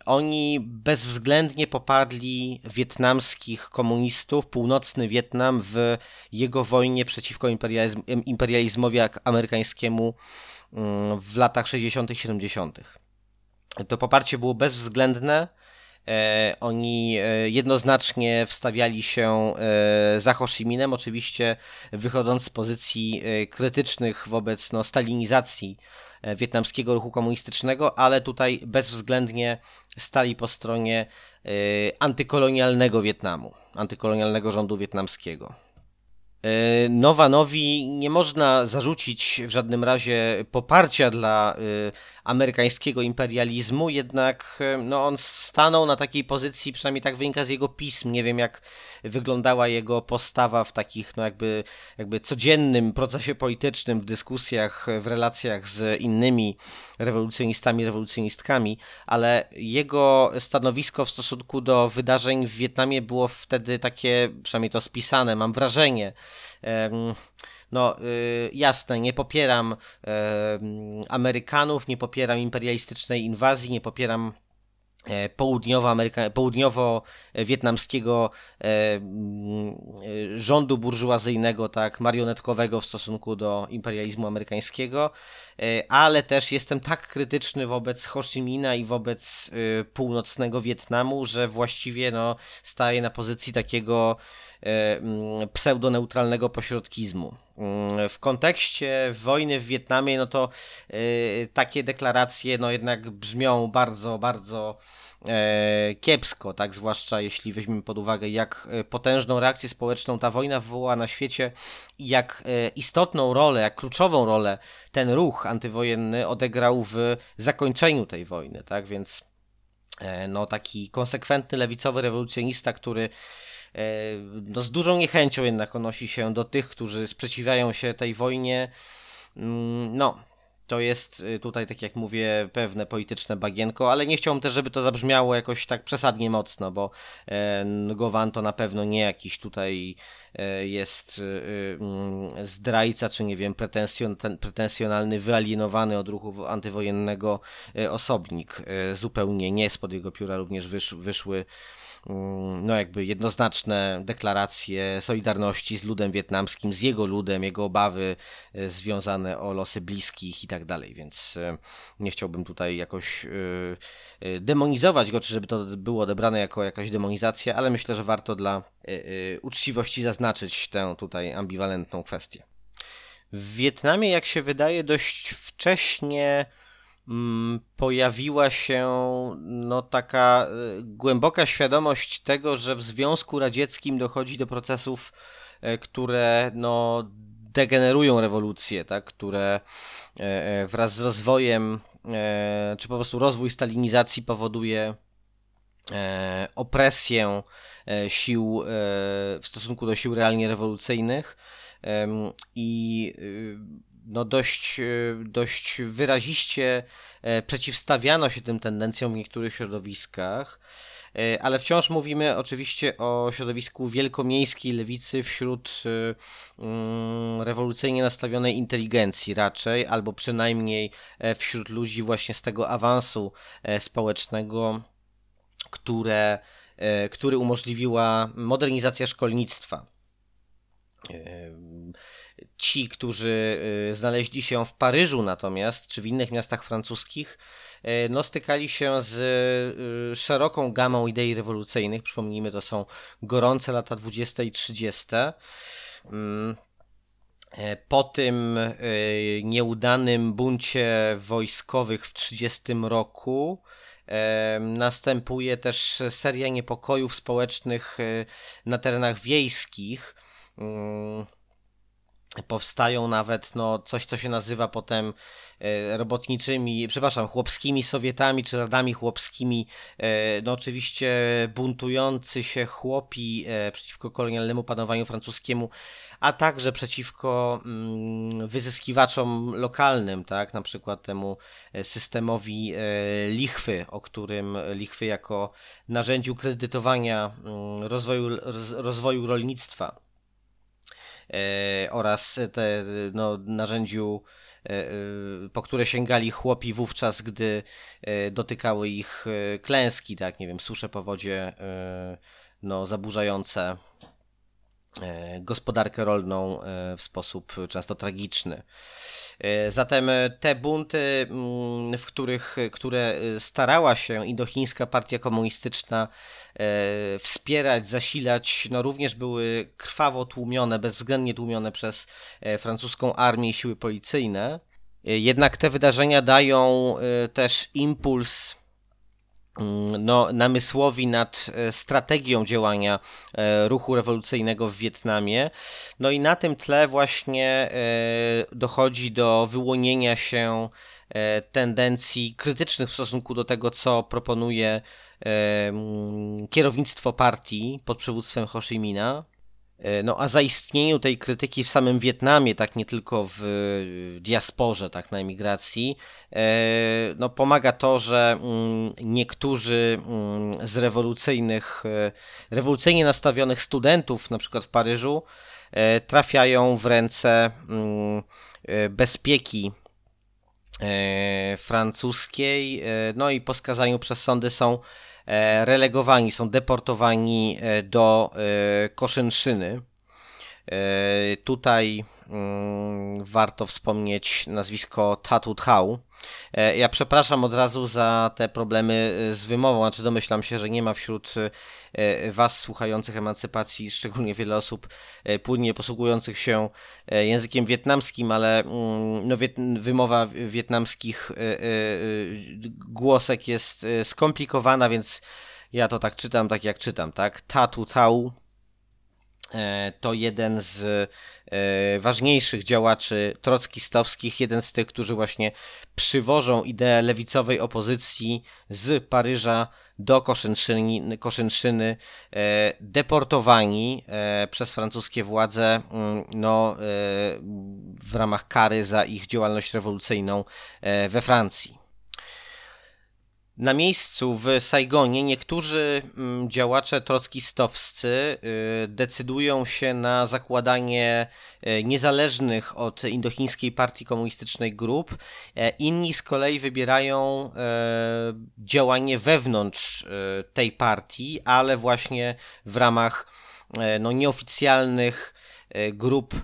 oni bezwzględnie poparli wietnamskich komunistów, północny Wietnam w jego wojnie przeciwko imperializm, imperializmowi amerykańskiemu w latach 60. 70. To poparcie było bezwzględne. E, oni e, jednoznacznie wstawiali się e, za Ho Chi Minh, oczywiście wychodząc z pozycji krytycznych wobec no, stalinizacji wietnamskiego ruchu komunistycznego, ale tutaj bezwzględnie stali po stronie e, antykolonialnego Wietnamu, antykolonialnego rządu wietnamskiego. E, Nowanowi nie można zarzucić w żadnym razie poparcia dla amerykańskiego imperializmu, jednak no, on stanął na takiej pozycji, przynajmniej tak wynika z jego pism. Nie wiem, jak wyglądała jego postawa w takich, no jakby, jakby codziennym procesie politycznym, w dyskusjach, w relacjach z innymi rewolucjonistami, rewolucjonistkami, ale jego stanowisko w stosunku do wydarzeń w Wietnamie było wtedy takie, przynajmniej to spisane, mam wrażenie, no y, jasne, nie popieram Amerykanów, nie popieram imperialistycznej inwazji, nie popieram E, południowo-wietnamskiego e, e, rządu burżuazyjnego, tak, marionetkowego w stosunku do imperializmu amerykańskiego, ale też jestem tak krytyczny wobec Ho Chi Minha i wobec północnego Wietnamu, że właściwie no, staję na pozycji takiego pseudoneutralnego pośrodkizmu. Mm, w kontekście wojny w Wietnamie, no to y, takie deklaracje no jednak brzmią bardzo, bardzo e, kiepsko, tak, zwłaszcza jeśli weźmiemy pod uwagę, jak e, potężną reakcję społeczną ta wojna wywołała na świecie i jak e, istotną rolę, jak kluczową rolę ten ruch antywojenny odegrał w zakończeniu tej wojny, tak, więc no taki konsekwentny lewicowy rewolucjonista, który E, no, z dużą niechęcią jednak odnosi się do tych, którzy sprzeciwiają się tej wojnie. Mm, no, to jest y, tutaj, tak jak mówię, pewne polityczne bagienko, ale nie chciałbym też, żeby to zabrzmiało jakoś tak przesadnie mocno, bo e, Gowan to na pewno nie jakiś tutaj e, jest y, y, mm, zdrajca, czy nie wiem, pretensjon, pretensjonalny, wyalienowany od ruchu antywojennego osobnik. Zupełnie nie, spod jego pióra również wysz, wyszły no jakby jednoznaczne deklaracje solidarności z ludem wietnamskim, z jego ludem, jego obawy e, związane o losy bliskich i tak dalej, więc e, nie chciałbym tutaj jakoś e, demonizować go, czy żeby to było odebrane jako jakaś demonizacja, ale myślę, że warto dla uczciwości zaznaczyć tę tutaj ambiwalentną kwestię. W Wietnamie, jak się wydaje, dość wcześnie mm, pojawiła się no, taka y, głęboka świadomość tego, że w Związku Radzieckim dochodzi do procesów, e, które no, degenerują rewolucję, tak? które e, e, wraz z rozwojem, czy po prostu rozwój stalinizacji powoduje opresję sił w stosunku do sił realnie rewolucyjnych i y, no dość, y, dość wyraziście e, przeciwstawiano się tym tendencjom w niektórych środowiskach, e, ale wciąż mówimy oczywiście o środowisku wielkomiejskiej lewicy wśród mm, rewolucyjnie nastawionej inteligencji raczej, albo przynajmniej e, wśród ludzi właśnie z tego awansu społecznego, które, który umożliwiła modernizacja szkolnictwa Ci, którzy y, znaleźli się w Paryżu natomiast, czy w innych miastach francuskich, y, no, stykali się z y, szeroką gamą idei rewolucyjnych. Przypomnijmy, to są gorące lata 20 i 30. Mm. E, po tym nieudanym buncie wojskowych w 30 roku e, następuje też seria niepokojów społecznych na terenach wiejskich powstają nawet no, coś, co się nazywa potem e, robotniczymi, przepraszam, chłopskimi Sowietami czy radami chłopskimi. E, no oczywiście buntujący się chłopi e, przeciwko kolonialnemu panowaniu francuskiemu, a także przeciwko mm, wyzyskiwaczom lokalnym, tak, na przykład temu systemowi lichwy, o którym lichwy jako narzędziu kredytowania mm, rozwoju, rozwoju rolnictwa oraz te no, narzędziu e, e, po które sięgali chłopi wówczas, gdy dotykały ich klęski, tak, nie wiem, susze powodzie no, zaburzające gospodarkę rolną w sposób często tragiczny. E, zatem e, te bunty, mm, w których, które e, starała się indochińska partia komunistyczna wspierać, zasilać, no również były krwawo tłumione, bezwzględnie tłumione przez francuską armię i siły policyjne. Jednak te wydarzenia dają też impuls no, namysłowi nad e, strategią działania e, ruchu rewolucyjnego w Wietnamie. No i na tym tle właśnie e, dochodzi do wyłonienia się tendencji krytycznych w stosunku do tego, co proponuje mm, kierownictwo partii pod przywództwem Ho Chi Minha. E, no a zaistnieniu tej krytyki w samym Wietnamie, tak nie tylko w diasporze, tak na emigracji, e, no pomaga to, że mm, niektórzy mm, z rewolucyjnych, e, rewolucyjnie nastawionych studentów, na przykład w Paryżu, trafiają w ręce mm, bezpieki francuskiej, no i po skazaniu przez sądy są E, relegowani, są deportowani e, do e, Koszenszyny. Tutaj mm, warto wspomnieć nazwisko Tatu Thau. Ja przepraszam od razu za te problemy z wymową, znaczy domyślam się, że nie ma wśród Was słuchających emancypacji szczególnie wiele osób płynnie posługujących się językiem wietnamskim, ale mm, no, wymowa wietnamskich głosek jest skomplikowana, więc ja to tak czytam, tak jak czytam, tak? Tatu Tau e, to jeden z e, ważniejszych działaczy trockistowskich, jeden z tych, którzy właśnie przywożą ideę lewicowej opozycji z Paryża do Koszynszyny e, deportowani przez francuskie władze mm, no, w ramach kary za ich działalność rewolucyjną we Francji. Na miejscu w Saigonie niektórzy mm, działacze trockistowscy y, decydują się na zakładanie y, niezależnych od indochińskiej partii komunistycznej grup. E, inni z kolei wybierają e, działanie wewnątrz e, tej partii, ale właśnie w ramach no, nieoficjalnych grup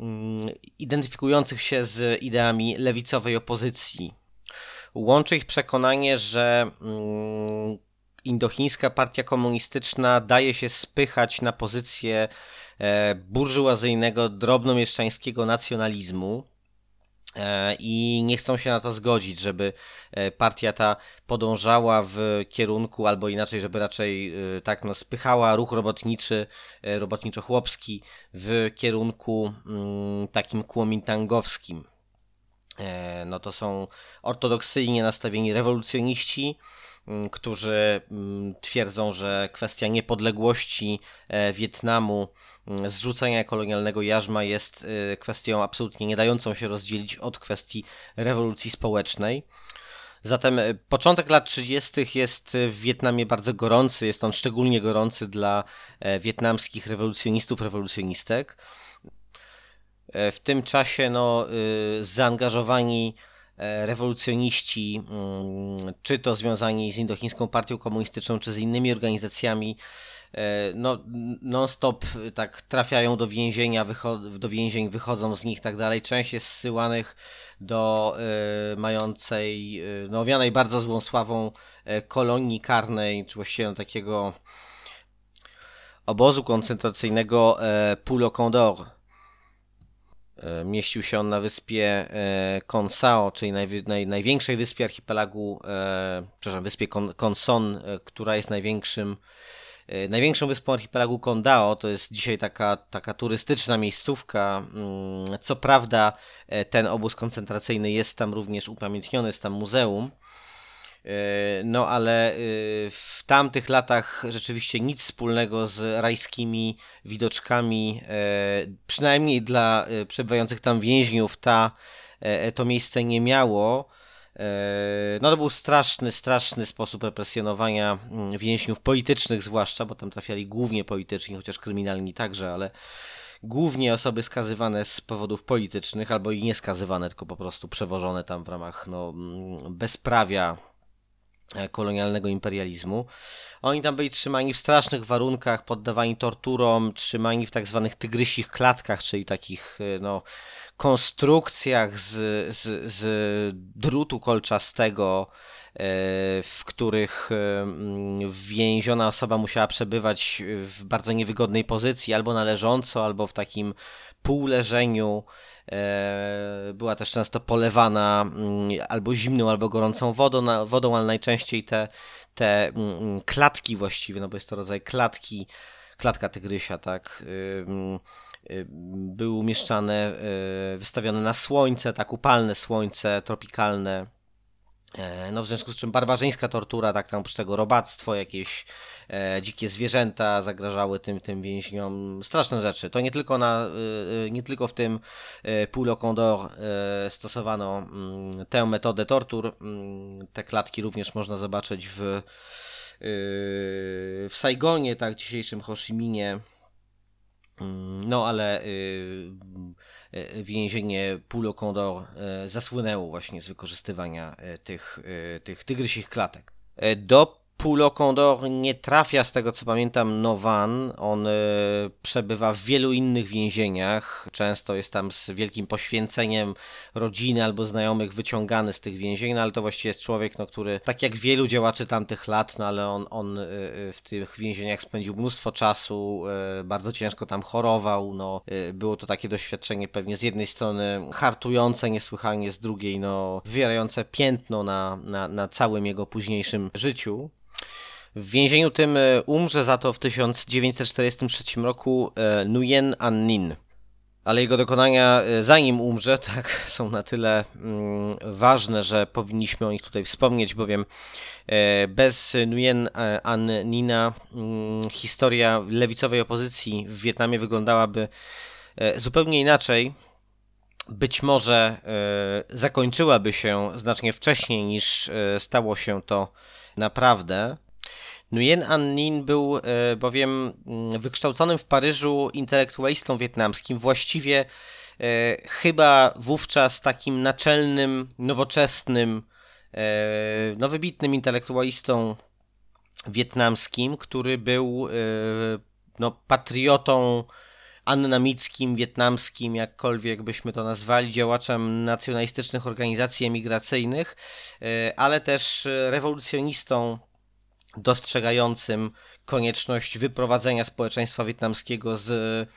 mm, identyfikujących się z ideami lewicowej opozycji Łączy ich przekonanie, że mm, indochińska partia komunistyczna daje się spychać na pozycję e, burżuazyjnego, drobnomieszczańskiego nacjonalizmu e, i nie chcą się na to zgodzić, żeby e, partia ta podążała w kierunku, albo inaczej, żeby raczej tak no, spychała ruch robotniczy, robotniczo-chłopski w kierunku mm, takim kłomintangowskim. No to są ortodoksyjnie nastawieni rewolucjoniści, Mm, którzy mm, twierdzą, że kwestia niepodległości e, Wietnamu, mm, zrzucenia kolonialnego jarzma jest e, kwestią absolutnie nie dającą się rozdzielić od kwestii rewolucji społecznej. Zatem e, początek lat 30. jest w Wietnamie bardzo gorący, jest on szczególnie gorący dla wietnamskich rewolucjonistów, rewolucjonistek. W tym czasie no, zaangażowani E, rewolucjoniści, mm, czy to związani z Indochińską Partią Komunistyczną, czy z innymi organizacjami, e, no, non-stop tak trafiają do więzienia, do więzień, wychodzą z nich tak dalej. Część jest zsyłanych do y, mającej, y, no, owianej bardzo złą sławą y, kolonii karnej, czy właściwie no, takiego obozu koncentracyjnego y, Pulo Condor E, mieścił się on na wyspie Konsao, e, czyli naj, naj, największej wyspie archipelagu, e, przepraszam, wyspie Konson, która jest największym, największą wyspą archipelagu Kondao. To jest dzisiaj taka, taka turystyczna miejscówka. Mm, co prawda, ten obóz koncentracyjny jest tam również upamiętniony, jest tam muzeum. E, no ale e, w tamtych latach rzeczywiście nic wspólnego z rajskimi widoczkami, e, przynajmniej dla przebywających tam więźniów, ta, to miejsce nie miało. No to był straszny, straszny sposób represjonowania mm, więźniów politycznych zwłaszcza, bo tam trafiali głównie polityczni, chociaż kryminalni także, ale głównie osoby skazywane z powodów politycznych, albo i nie skazywane, tylko po prostu przewożone tam w ramach no, mm, bezprawia kolonialnego imperializmu. Oni tam byli trzymani w strasznych warunkach, poddawani torturom, trzymani w tak zwanych tygrysich klatkach, czyli takich e, no, konstrukcjach z, z, z drutu kolczastego, e, w których więziona osoba musiała przebywać w bardzo niewygodnej pozycji, albo na leżąco, albo w takim półleżeniu. E, była też często polewana mm, albo zimną, albo gorącą wodą, wodą ale najczęściej te, te mm, klatki właściwie, no bo jest to rodzaj klatki, klatka tygrysia, tak, były umieszczane, e, wystawione na słońce, tak upalne słońce tropikalne, E, no w związku z czym barbarzyńska tortura, tak tam tego robactwo, jakieś e, dzikie zwierzęta zagrażały tym, tym więźniom. Straszne rzeczy. To nie tylko, na, e, e nie tylko w tym e, Pulo Condor e, stosowano mm, tę metodę tortur. Mm, te klatki również można zobaczyć w, w Saigonie, tak, dzisiejszym Ho Chi Minie. Mm, no ale E, więzienie Pulo Condor e, zasłynęło właśnie z wykorzystywania tych, tych tygrysich klatek. Do Pulo Condor nie trafia, z tego co pamiętam, Novan. On y, przebywa w wielu innych więzieniach. Często jest tam z wielkim poświęceniem rodziny albo znajomych wyciągany z tych więzień, no, ale to właściwie jest człowiek, no, który, tak jak wielu działaczy tamtych lat, no, ale on, on y, w tych więzieniach spędził mnóstwo czasu, bardzo ciężko tam chorował. No, było to takie doświadczenie pewnie z jednej strony hartujące niesłychanie, z drugiej no, wywierające piętno na, na, na całym jego późniejszym życiu. W więzieniu tym e, umrze za to w 1943 roku e, Nguyen An Nin. Ale jego dokonania, e, zanim umrze, tak, są na tyle mm, ważne, że powinniśmy o nich tutaj wspomnieć, bowiem bez Nguyen An Nina mm, historia lewicowej opozycji w Wietnamie wyglądałaby zupełnie inaczej. Być może zakończyłaby się znacznie wcześniej niż stało się to naprawdę. Nguyen An Nin był e, bowiem mm, wykształconym w Paryżu intelektualistą wietnamskim, właściwie e, chyba wówczas takim naczelnym, nowoczesnym, e, no wybitnym intelektualistą wietnamskim, który był no, patriotą annamickim, wietnamskim, jakkolwiek byśmy to nazwali, działaczem nacjonalistycznych organizacji emigracyjnych, ale też rewolucjonistą dostrzegającym konieczność wyprowadzenia społeczeństwa wietnamskiego z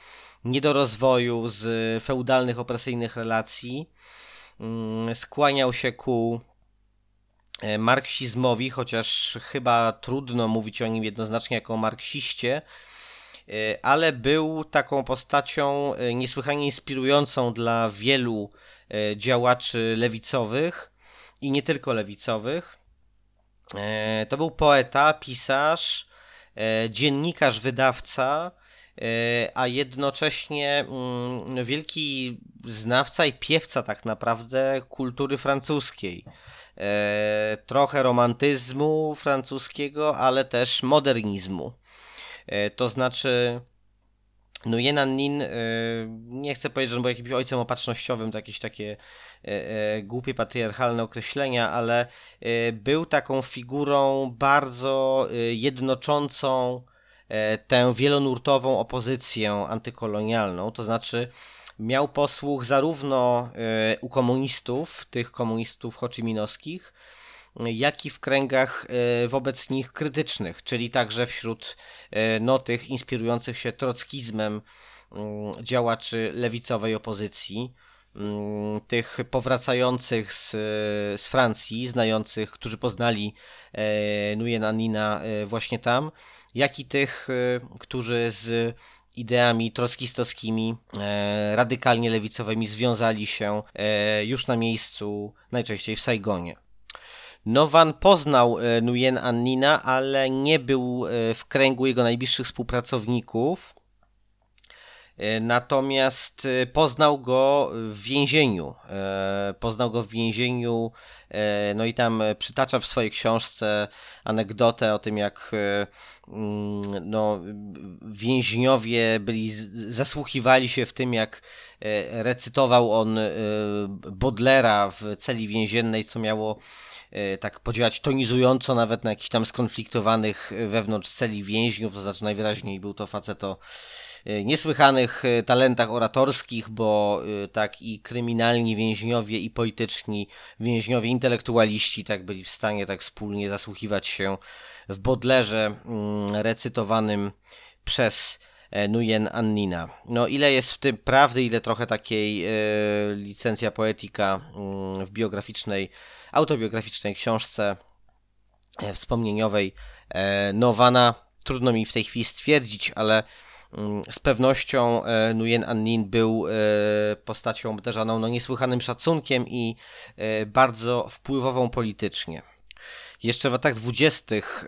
niedorozwoju, z feudalnych, opresyjnych relacji. Mm, skłaniał się ku e, marksizmowi, chociaż chyba trudno mówić o nim jednoznacznie jako o marksiście, e, ale był taką postacią e, niesłychanie inspirującą dla wielu działaczy lewicowych i nie tylko lewicowych. To był poeta, pisarz, dziennikarz, wydawca, E, a jednocześnie mm, wielki znawca i piewca tak naprawdę kultury francuskiej. E, trochę romantyzmu francuskiego, ale też modernizmu. E, to znaczy, no Yenan Nin, nie chcę powiedzieć, że był jakimś ojcem opatrznościowym, to jakieś takie głupie patriarchalne określenia, ale był taką figurą bardzo jednoczącą E, tę wielonurtową opozycję antykolonialną, to znaczy miał posłuch zarówno e, u komunistów, tych komunistów hoczyminowskich, jak i w kręgach e, wobec nich krytycznych, czyli także wśród no, tych inspirujących się trockizmem mm, działaczy lewicowej opozycji, mm, tych powracających z, z Francji, znających, którzy poznali Nguyen Anina właśnie tam, jak i tych, którzy z ideami trockistowskimi, e, radykalnie lewicowymi związali się e, już na miejscu, najczęściej w Saigonie. Nowan poznał e, Nguyen Annina, ale nie był w kręgu jego najbliższych współpracowników. Natomiast poznał go w więzieniu. Poznał go w więzieniu, no i tam przytacza w swojej książce anegdotę o tym, jak Mm, no, więźniowie byli, zasłuchiwali się w tym, jak e, recytował on e, Bodlera w celi więziennej, co miało e, tak podziałać tonizująco nawet na jakichś tam skonfliktowanych wewnątrz celi więźniów, to znaczy najwyraźniej był to facet o niesłychanych talentach oratorskich, bo tak i kryminalni więźniowie i polityczni więźniowie, intelektualiści tak byli w stanie tak wspólnie zasłuchiwać się w Bodlerze mm, recytowanym przez e, Nguyen Annina. No ile jest w tym prawdy, ile trochę takiej e, licencja poetyka mm, w biograficznej, autobiograficznej książce e, wspomnieniowej Nowana. Trudno mi w tej chwili stwierdzić, ale mm, z pewnością Nguyen Annin był postacią obdarzaną no, niesłychanym szacunkiem i bardzo wpływową politycznie. Jeszcze w latach dwudziestych,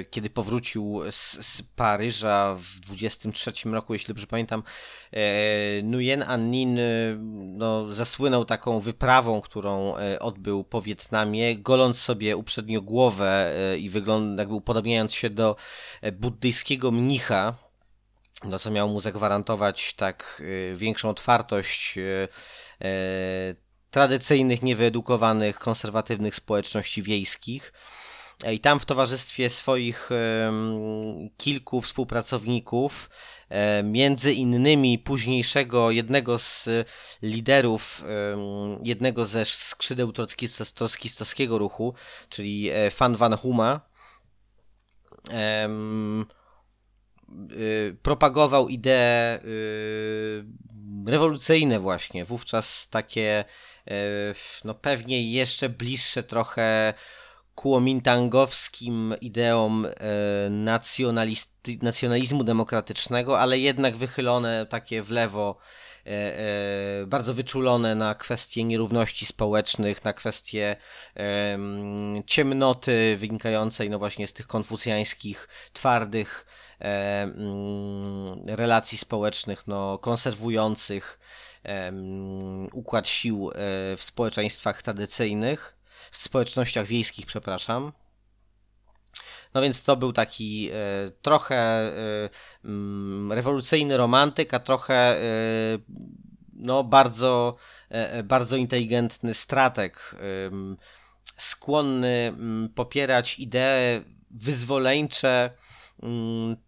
e, kiedy powrócił z, z, Paryża w 23 roku, jeśli dobrze pamiętam, e, Nguyen An Nin e, no, zasłynął taką wyprawą, którą odbył po Wietnamie, goląc sobie uprzednio głowę i wygląd, jakby upodobniając się do buddyjskiego mnicha, no, co miał mu zagwarantować tak większą otwartość tradycyjnych, niewyedukowanych, konserwatywnych społeczności wiejskich. I tam w towarzystwie swoich kilku współpracowników, między innymi późniejszego jednego z liderów jednego ze skrzydeł trockistowskiego ruchu, czyli e, Fan Van Huma, y, propagował idee y, rewolucyjne właśnie, wówczas takie no pewnie jeszcze bliższe trochę kuomintangowskim ideom e, nacjonalizmu demokratycznego, ale jednak wychylone takie w lewo, e, bardzo wyczulone na kwestie nierówności społecznych, na kwestie ciemnoty wynikającej no właśnie z tych konfucjańskich, twardych relacji społecznych, no konserwujących układ sił e, w społeczeństwach tradycyjnych, w społecznościach wiejskich, przepraszam. No więc to był taki e, trochę e, mm, rewolucyjny romantyk, a trochę no, bardzo, bardzo inteligentny strateg, skłonny mm, popierać idee wyzwoleńcze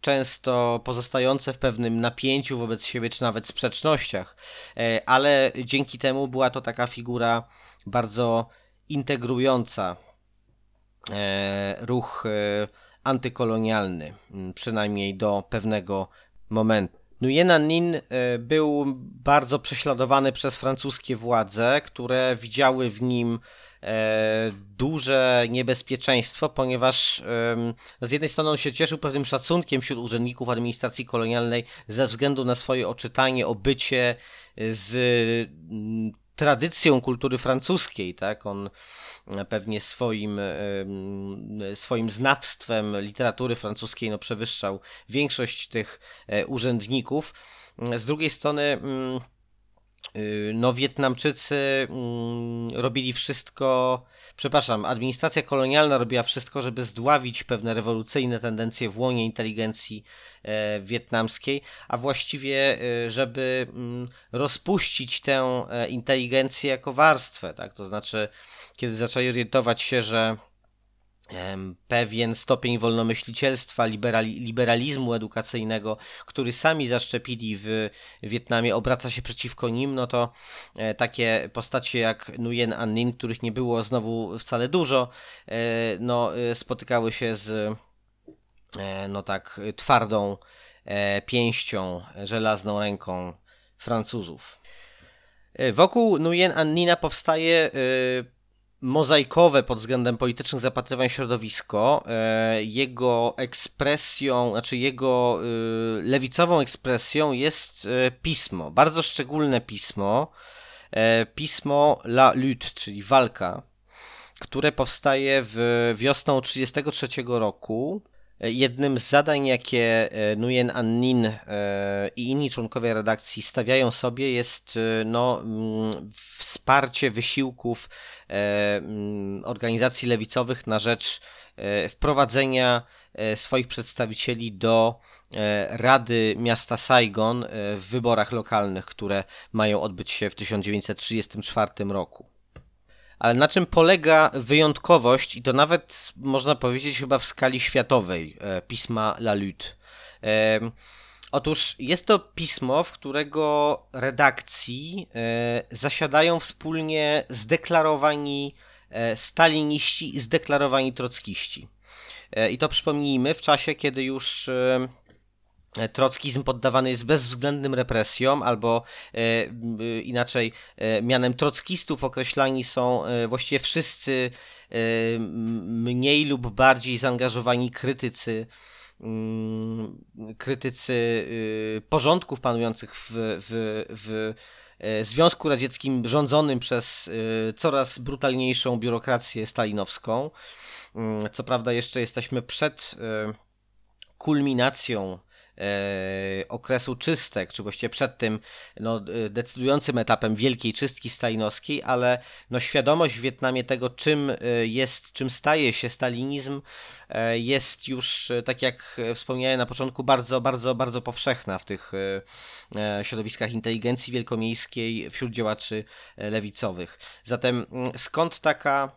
często pozostające w pewnym napięciu wobec siebie, czy nawet sprzecznościach, e, ale dzięki temu była to taka figura bardzo integrująca e, ruch e, antykolonialny, mm, przynajmniej do pewnego momentu. Nguyen Nin był bardzo prześladowany przez francuskie władze, które widziały w nim duże niebezpieczeństwo, ponieważ no z jednej strony on się cieszył pewnym szacunkiem wśród urzędników administracji kolonialnej ze względu na swoje oczytanie, obycie z mm, tradycją kultury francuskiej, tak? On pewnie swoim, swoim znawstwem literatury francuskiej no, przewyższał większość tych e, urzędników. Z drugiej strony no, Wietnamczycy mm, robili wszystko, przepraszam, administracja kolonialna robiła wszystko, żeby zdławić pewne rewolucyjne tendencje w łonie inteligencji e, wietnamskiej, a właściwie, e, żeby mm, rozpuścić tę e, inteligencję jako warstwę, tak? To znaczy, kiedy zaczęli orientować się, że pewien stopień wolnomyślicielstwa, liberali, liberalizmu edukacyjnego, który sami zaszczepili w Wietnamie, obraca się przeciwko nim, no to e, takie postacie jak Nguyen An Nin, których nie było znowu wcale dużo, e, no, e, spotykały się z no tak twardą pięścią, żelazną ręką Francuzów. Wokół Nguyen An Nina powstaje mozaikowe pod względem politycznych zapatrywań środowisko. E, jego ekspresją, znaczy jego e, lewicową ekspresją jest e, pismo, bardzo szczególne pismo, pismo La Lutte, czyli walka, które powstaje w wiosną 1933 roku Jednym z zadań, jakie e, Nguyen An Nin e, i inni członkowie redakcji stawiają sobie jest e, no, mm, wsparcie wysiłków mm, organizacji lewicowych na rzecz wprowadzenia swoich przedstawicieli do Rady Miasta Saigon w wyborach lokalnych, które mają odbyć się w 1934 roku. Ale na czym polega wyjątkowość, i to nawet można powiedzieć chyba w skali światowej, e, pisma La Lutte? E, otóż jest to pismo, w którego redakcji e, zasiadają wspólnie zdeklarowani staliniści i zdeklarowani trockiści. I to przypomnijmy w czasie, kiedy już trockizm poddawany jest bezwzględnym represjom, albo e, inaczej e, mianem trockistów określani są e, właściwie wszyscy e, mniej lub bardziej zaangażowani krytycy mm, krytycy e, porządków panujących w, w, w e, Związku Radzieckim rządzonym przez coraz brutalniejszą biurokrację stalinowską. Mm, co prawda jeszcze jesteśmy przed kulminacją e, okresu czystek, czy właściwie przed tym no, e, decydującym etapem wielkiej czystki stalinowskiej, ale no, świadomość w Wietnamie tego, czym e, jest, czym staje się stalinizm, e, jest już, tak jak wspomniałem na początku, bardzo, bardzo, bardzo powszechna w tych środowiskach inteligencji wielkomiejskiej wśród działaczy lewicowych. Zatem mm, skąd taka,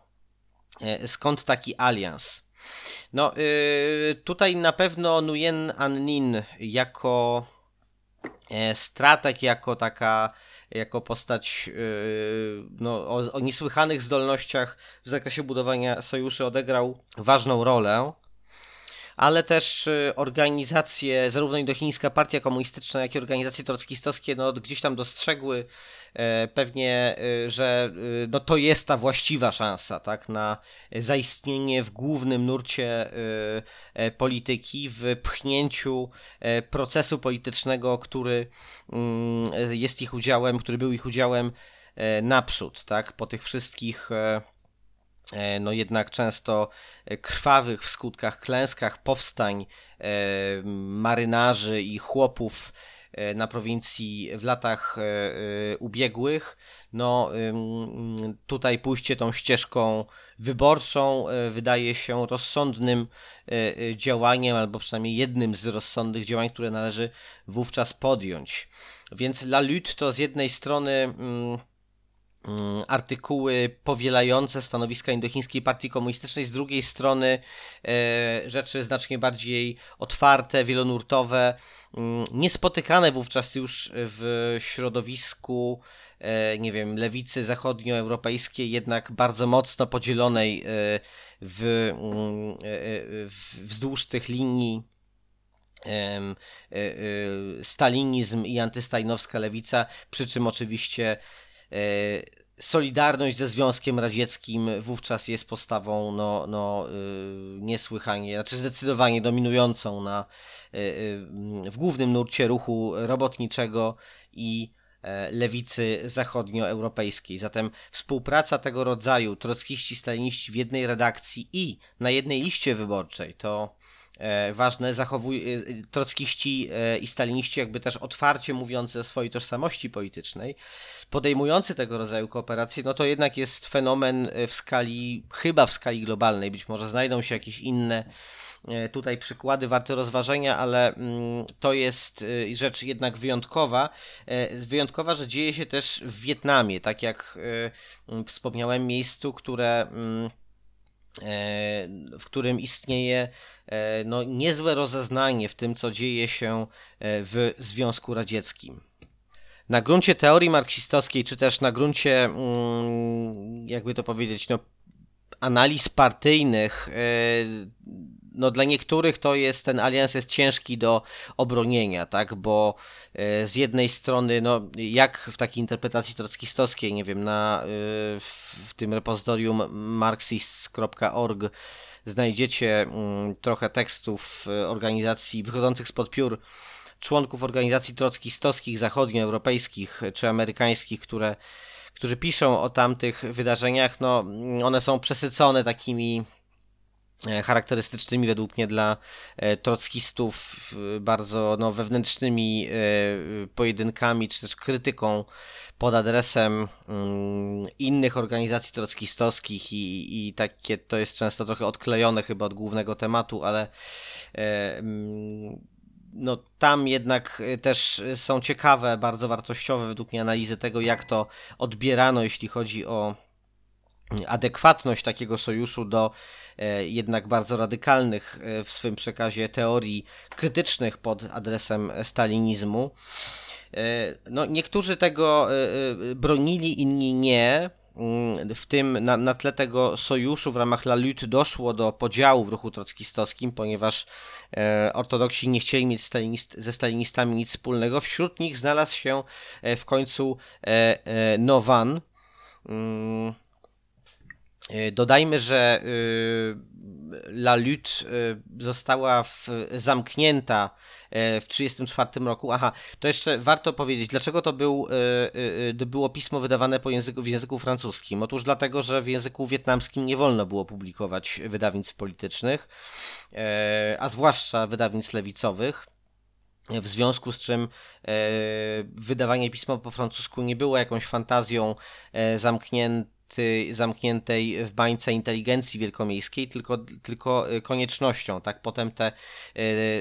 skąd taki alians? No, yy, tutaj na pewno Nguyen An Nin jako e, strateg, jako taka, jako postać yy, no, o, o niesłychanych zdolnościach w zakresie budowania sojuszy odegrał ważną rolę ale też y, organizacje, zarówno indochińska partia komunistyczna, jak i organizacje trockistowskie, no, gdzieś tam dostrzegły e, pewnie, y, że y, no, to jest ta właściwa szansa tak, na zaistnienie w głównym nurcie e, polityki, w pchnięciu e, procesu politycznego, który mm, jest ich udziałem, który był ich udziałem naprzód, tak, po tych wszystkich no jednak często e, krwawych w skutkach klęskach powstań e, marynarzy i chłopów na prowincji w latach ubiegłych. No tutaj pójście tą ścieżką wyborczą wydaje się rozsądnym działaniem, albo przynajmniej jednym z rozsądnych działań, które należy wówczas podjąć. Więc La Lutte to z jednej strony artykuły powielające stanowiska Indochińskiej Partii Komunistycznej, z drugiej strony e, rzeczy znacznie bardziej otwarte, wielonurtowe, mm, niespotykane wówczas już w środowisku e, nie wiem, lewicy zachodnioeuropejskiej, jednak bardzo mocno podzielonej e, w, mm, wzdłuż tych linii stalinizm i antystajnowska lewica, przy czym oczywiście solidarność ze Związkiem Radzieckim wówczas jest postawą no, no, niesłychanie, znaczy zdecydowanie dominującą na, w głównym nurcie ruchu robotniczego i e, lewicy zachodnioeuropejskiej. Zatem współpraca tego rodzaju, trockiści, staliniści w jednej redakcji i na jednej liście wyborczej to e, ważne, zachowuj, e, trockiści i staliniści jakby też otwarcie mówiący o swojej tożsamości politycznej, podejmujący tego rodzaju kooperacje, no to jednak jest fenomen w skali, chyba w skali globalnej, być może znajdą się jakieś inne E, tutaj przykłady warte rozważenia, ale mm, to jest e, rzecz jednak wyjątkowa. E, wyjątkowa, że dzieje się też w Wietnamie, tak jak wspomniałem, miejscu, które mm, w którym istnieje no, niezłe rozeznanie w tym, co dzieje się w Związku Radzieckim. Na gruncie teorii marksistowskiej, czy też na gruncie, mm, jakby to powiedzieć, no, analiz partyjnych, no dla niektórych to jest, ten alians jest ciężki do obronienia, tak, bo e, z jednej strony, no jak w takiej interpretacji trockistowskiej, nie wiem, na, e, w tym repozytorium marxists.org znajdziecie mm, trochę tekstów e, organizacji wychodzących spod piór członków organizacji trockistowskich, zachodnioeuropejskich czy amerykańskich, które którzy piszą o tamtych wydarzeniach, no one są przesycone takimi charakterystycznymi według mnie dla e, trockistów bardzo no, wewnętrznymi e, pojedynkami, czy też krytyką pod adresem mm, innych organizacji trockistowskich i, i takie to jest często trochę odklejone chyba od głównego tematu, ale mm, no, tam jednak też są ciekawe, bardzo wartościowe według mnie analizy tego, jak to odbierano, jeśli chodzi o adekwatność takiego sojuszu do e, jednak bardzo radykalnych e, w swym przekazie teorii krytycznych pod adresem stalinizmu. E, no, niektórzy tego bronili, inni nie. Mm, w tym na, na tle tego sojuszu w ramach La Lutte doszło do podziału w ruchu trockistowskim, ponieważ ortodoksi nie chcieli mieć stalinist, ze stalinistami nic wspólnego. Wśród nich znalazł się w końcu Nowan. E, dodajmy, że e, La Lutte e, została w, zamknięta w 1934 roku. Aha, to jeszcze warto powiedzieć, dlaczego to, był, to było pismo wydawane po języku, w języku francuskim. Otóż dlatego, że w języku wietnamskim nie wolno było publikować wydawnictw politycznych, a zwłaszcza wydawnictw lewicowych. W związku z czym e, wydawanie pisma po francusku nie było jakąś fantazją e, zamkniętą zamkniętej w bańce inteligencji wielkomiejskiej, tylko, tylko y, koniecznością. Tak potem te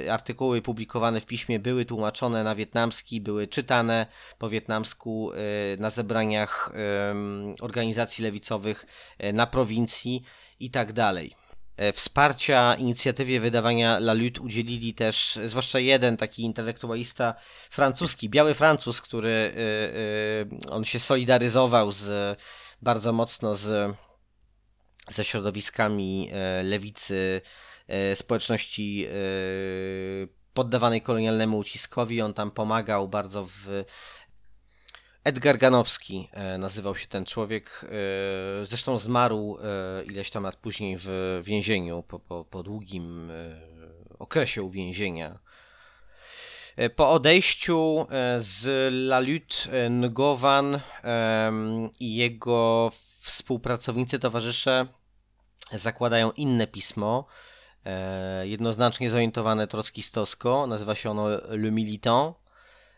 y, artykuły publikowane w piśmie były tłumaczone na wietnamski, były czytane po wietnamsku y, na zebraniach organizacji lewicowych na prowincji i tak dalej. Wsparcia inicjatywie wydawania La Lutte udzielili też, zwłaszcza jeden taki intelektualista francuski, biały Francuz, który on się solidaryzował z bardzo mocno z, ze środowiskami e, lewicy, e, społeczności e, poddawanej kolonialnemu uciskowi. On tam pomagał bardzo w Edgar Ganowski nazywał się ten człowiek. Zresztą zmarł ileś tam lat później w więzieniu po, po, po długim okresie uwięzienia. Po odejściu e, z La Lutte Ngowan i jego współpracownicy, towarzysze zakładają inne pismo, e, jednoznacznie zorientowane trockistowsko, nazywa się ono Le Militant.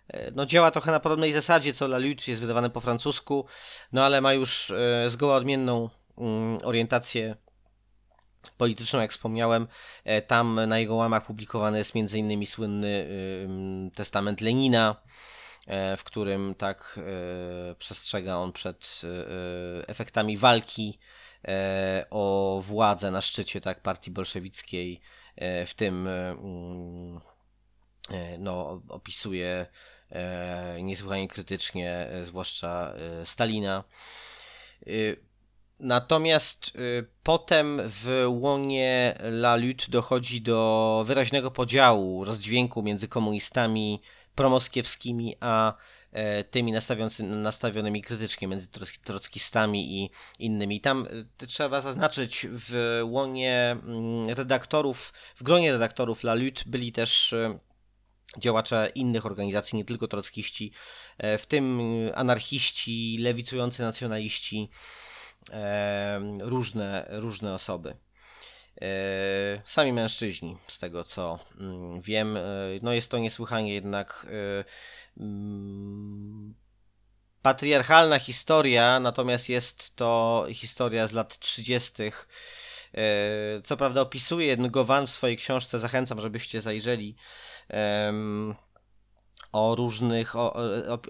E, no, działa trochę na podobnej zasadzie co La Lutte, jest wydawane po francusku, no ale ma już zgoła odmienną mm, orientację polityczną, jak wspomniałem, e, tam na jego łamach publikowany jest m.in. słynny testament Lenina, e, w którym tak e, przestrzega on przed efektami walki o władzę na szczycie tak partii bolszewickiej, w tym no, opisuje niesłychanie krytycznie, zwłaszcza Stalina. Natomiast potem w łonie La Lutte dochodzi do wyraźnego podziału, rozdźwięku między komunistami promoskiewskimi, a E, tymi nastawionymi krytycznie między trockistami i innymi. Tam e, trzeba zaznaczyć w łonie mm, redaktorów, w gronie redaktorów La Lutte byli też e, działacze innych organizacji, nie tylko trockiści, w tym anarchiści, lewicujący nacjonaliści, różne, różne osoby. Sami mężczyźni, z tego co mm, wiem, no jest to niesłychanie jednak Mm, patriarchalna historia, natomiast jest to historia z lat 30. E, co prawda opisuje Gowan w swojej książce, zachęcam, żebyście zajrzeli. O różnych,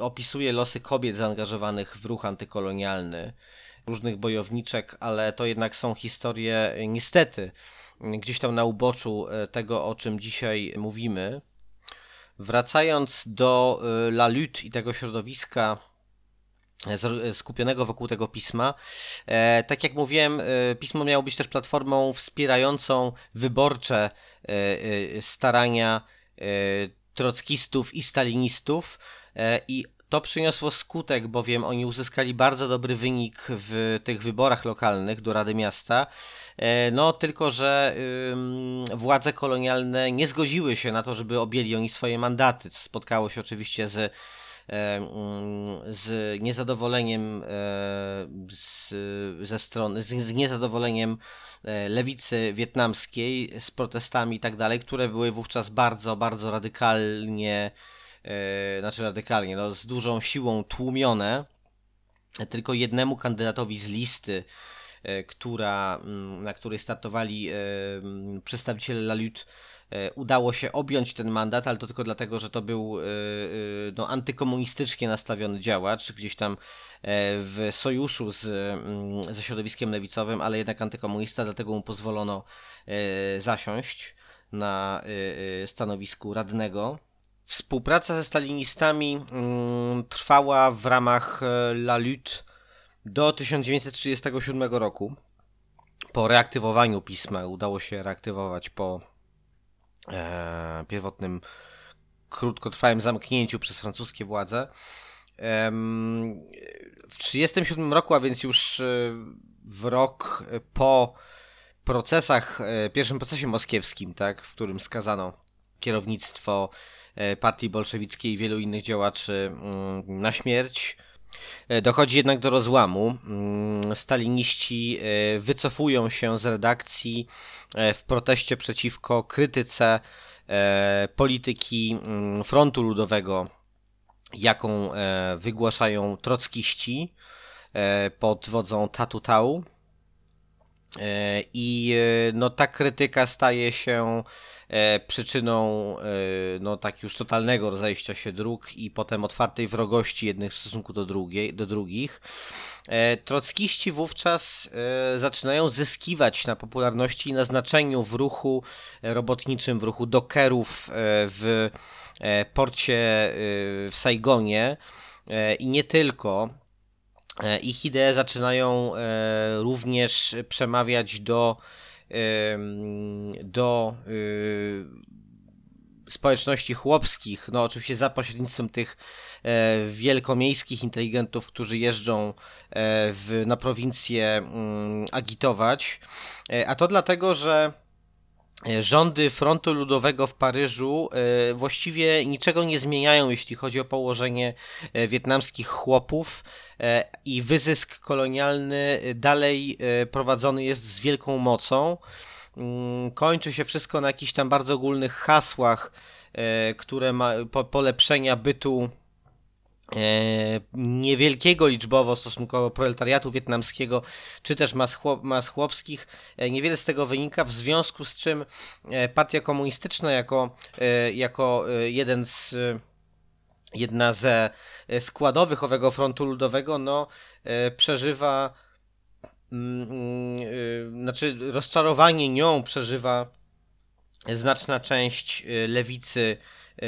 opisuje losy kobiet zaangażowanych w ruch antykolonialny, różnych bojowniczek, ale to jednak są historie niestety gdzieś tam na uboczu e, tego, o czym dzisiaj mówimy. Wracając do y, La Lutte i tego środowiska e, skupionego wokół tego pisma. E, tak jak mówiłem, e, pismo miało być też platformą wspierającą wyborcze starania trockistów i stalinistów i to przyniosło skutek, bowiem oni uzyskali bardzo dobry wynik w tych wyborach lokalnych do Rady Miasta. E, no tylko, że władze kolonialne nie zgodziły się na to, żeby objęli oni swoje mandaty, co spotkało się oczywiście z z niezadowoleniem e, z, ze strony, z niezadowoleniem e, lewicy wietnamskiej, z protestami i tak dalej, które były wówczas bardzo, bardzo radykalnie E, znaczy radykalnie, no, z dużą siłą tłumione. Tylko jednemu kandydatowi z listy, e, która, mm, na której startowali e, mm, przedstawiciele La Lutte, udało się objąć ten mandat, ale to tylko dlatego, że to był no, antykomunistycznie nastawiony działacz, gdzieś tam w sojuszu z, mm, ze środowiskiem lewicowym, ale jednak antykomunista, dlatego mu pozwolono zasiąść na stanowisku radnego. Współpraca ze stalinistami mm, trwała w ramach e, La Lutte do 1937 roku. Po reaktywowaniu pisma udało się reaktywować po e, pierwotnym krótkotrwałym zamknięciu przez francuskie władze. W 1937 roku, a więc już e, w rok po procesach, pierwszym procesie moskiewskim, tak, w którym skazano kierownictwo partii bolszewickiej i wielu innych działaczy mm, na śmierć. E, dochodzi jednak do rozłamu. Mm, staliniści e, wycofują się z redakcji w proteście przeciwko krytyce polityki mm, frontu ludowego, jaką wygłaszają trockiści pod wodzą Tatu Tau. I no, ta krytyka staje się E, przyczyną e, no, tak już totalnego rozejścia się dróg i potem otwartej wrogości jednych w stosunku do, drugiej, do drugich. E, trockiści wówczas zaczynają zyskiwać na popularności i na znaczeniu w ruchu robotniczym, w ruchu dokerów w porcie w Saigonie i nie tylko. Ich idee zaczynają również przemawiać do do y, społeczności chłopskich, no oczywiście za pośrednictwem tych e, wielkomiejskich inteligentów, którzy jeżdżą e, w, na prowincję mm, agitować, e, a to dlatego, że rządy Frontu Ludowego w Paryżu właściwie niczego nie zmieniają, jeśli chodzi o położenie wietnamskich chłopów E, i wyzysk kolonialny dalej e, prowadzony jest z wielką mocą. Mm, kończy się wszystko na jakichś tam bardzo ogólnych hasłach, e, które ma polepszenia bytu niewielkiego liczbowo stosunkowo proletariatu wietnamskiego, czy też mas, chłop, mas chłopskich. Niewiele z tego wynika, w związku z czym partia komunistyczna jako, jako jeden z jedna ze e, składowych owego frontu ludowego, no, e, przeżywa, mm, mm, e, znaczy rozczarowanie nią przeżywa znaczna część lewicy,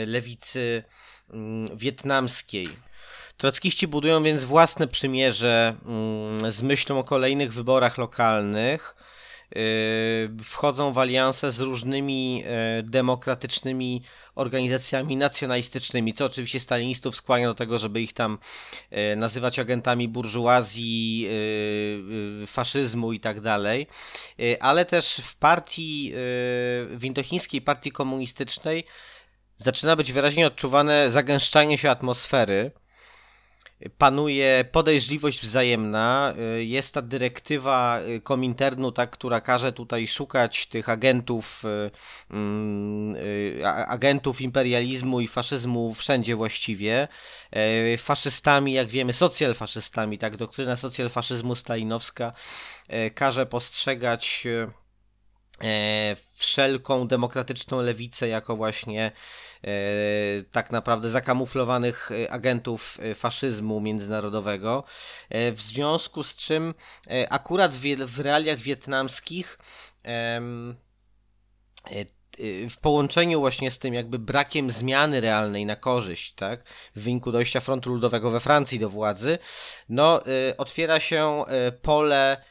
lewicy mm, wietnamskiej. Trockiści budują więc własne przymierze mm, z myślą o kolejnych wyborach lokalnych. Yy, wchodzą w alianse z różnymi e, demokratycznymi organizacjami nacjonalistycznymi, co oczywiście stalinistów skłania do tego, żeby ich tam e, nazywać agentami burżuazji, faszyzmu i tak dalej. Ale też w partii, w indochińskiej partii komunistycznej zaczyna być wyraźnie odczuwane zagęszczanie się atmosfery panuje podejrzliwość wzajemna. Y, jest ta dyrektywa y, Kominternu, tak, która każe tutaj szukać tych agentów, y, mm, agentów imperializmu i faszyzmu wszędzie właściwie. Faszystami, jak wiemy, socjalfaszystami, tak, doktryna socjalfaszyzmu stalinowska każe postrzegać wszelką demokratyczną lewicę jako właśnie E, tak naprawdę zakamuflowanych e, agentów e, faszyzmu międzynarodowego, w związku z czym akurat w, realiach wietnamskich w połączeniu właśnie z tym jakby brakiem zmiany realnej na korzyść, tak, w wyniku dojścia frontu ludowego we Francji do władzy, no otwiera się pole E,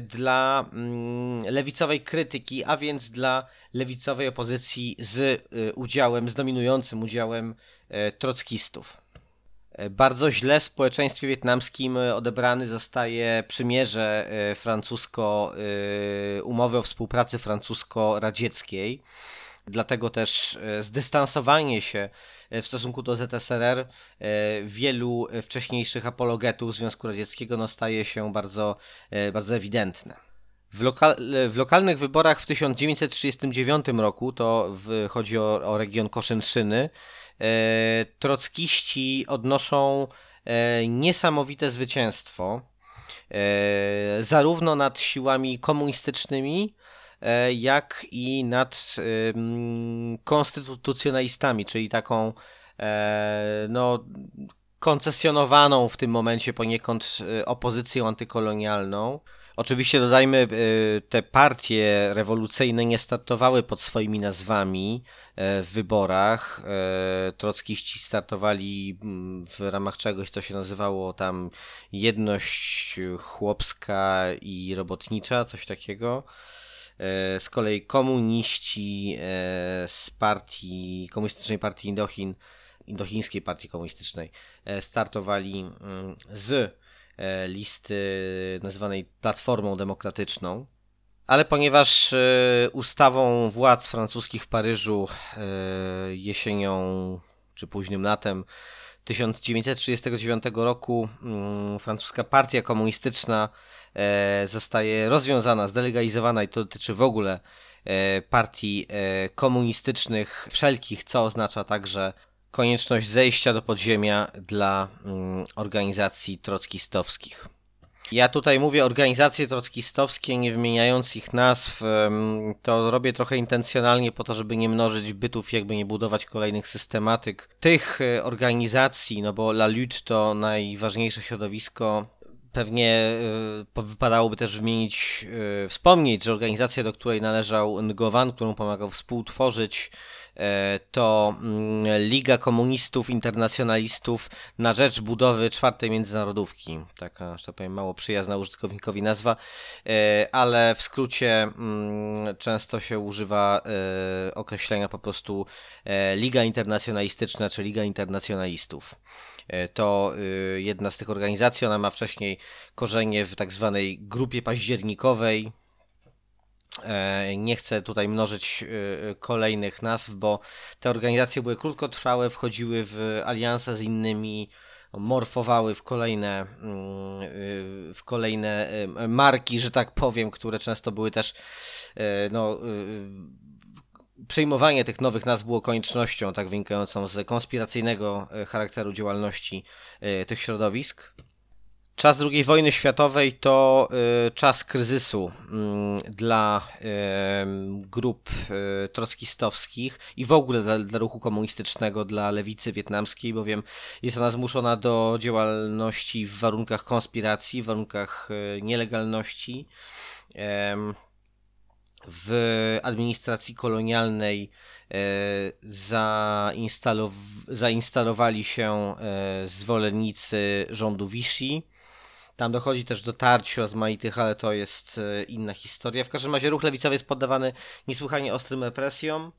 dla mm, lewicowej krytyki, a więc dla lewicowej opozycji z e, udziałem, z dominującym udziałem e, trockistów. Bardzo źle w społeczeństwie wietnamskim odebrany zostaje przymierze francusko, umowy o współpracy francusko-radzieckiej. Dlatego też zdystansowanie się E, w stosunku do ZSRR e, wielu wcześniejszych apologetów Związku Radzieckiego no, staje się bardzo, e, bardzo ewidentne. W, lokal, w, lokalnych wyborach w 1939 roku, to w, chodzi o, o, region Koszenszyny, e, trockiści odnoszą e, niesamowite zwycięstwo, e, zarówno nad siłami komunistycznymi, E, jak i nad konstytucjonalistami, czyli taką e, no, koncesjonowaną w tym momencie poniekąd e, opozycją antykolonialną. Oczywiście dodajmy, te partie rewolucyjne nie startowały pod swoimi nazwami w wyborach. Trockiści startowali w ramach czegoś, co się nazywało tam Jedność Chłopska i Robotnicza, coś takiego. E, z kolei komuniści e, z partii, komunistycznej partii Indochin, indochińskiej partii komunistycznej e, startowali mm, z listy nazywanej Platformą Demokratyczną. Ale ponieważ ustawą władz francuskich w Paryżu jesienią czy późnym latem 1939 roku mm, francuska partia komunistyczna e, zostaje rozwiązana, zdelegalizowana i to dotyczy w ogóle e, partii e, komunistycznych wszelkich, co oznacza także konieczność zejścia do podziemia dla mm, organizacji trockistowskich. Ja tutaj mówię organizacje trockistowskie, nie wymieniając ich nazw, to robię trochę intencjonalnie po to, żeby nie mnożyć bytów, jakby nie budować kolejnych systematyk tych e, organizacji, no bo La Lutte to najważniejsze środowisko. Pewnie e, wypadałoby też wymienić, e, wspomnieć, że organizacja, do której należał Ngowan, którą pomagał współtworzyć, to mm, Liga Komunistów Internacjonalistów na rzecz budowy czwartej międzynarodówki. Taka, że tak powiem, mało przyjazna użytkownikowi nazwa, e, ale w skrócie mm, często się używa e, określenia po prostu Liga Internacjonalistyczna czy Liga Internacjonalistów to jedna z tych organizacji. Ona ma wcześniej korzenie w tak zwanej grupie październikowej, E, nie chcę tutaj mnożyć e, kolejnych nazw, bo te organizacje były krótkotrwałe, wchodziły w alianse z innymi, morfowały w kolejne, mm, e, w kolejne marki, że tak powiem, które często były też no, przyjmowanie tych nowych nazw było koniecznością, tak wynikającą z konspiracyjnego charakteru działalności tych środowisk. Czas II wojny światowej to y, czas kryzysu y, dla grup y, trockistowskich i w ogóle dla, dla, ruchu komunistycznego, dla lewicy wietnamskiej, bowiem jest ona zmuszona do działalności w warunkach konspiracji, w warunkach y, nielegalności. w administracji kolonialnej e, zainstalow zainstalowali się e, zwolennicy rządu Vichy. Tam dochodzi też do tarć rozmaitych, ale to jest e, inna historia. W każdym razie ruch lewicowy jest poddawany niesłychanie ostrym represjom.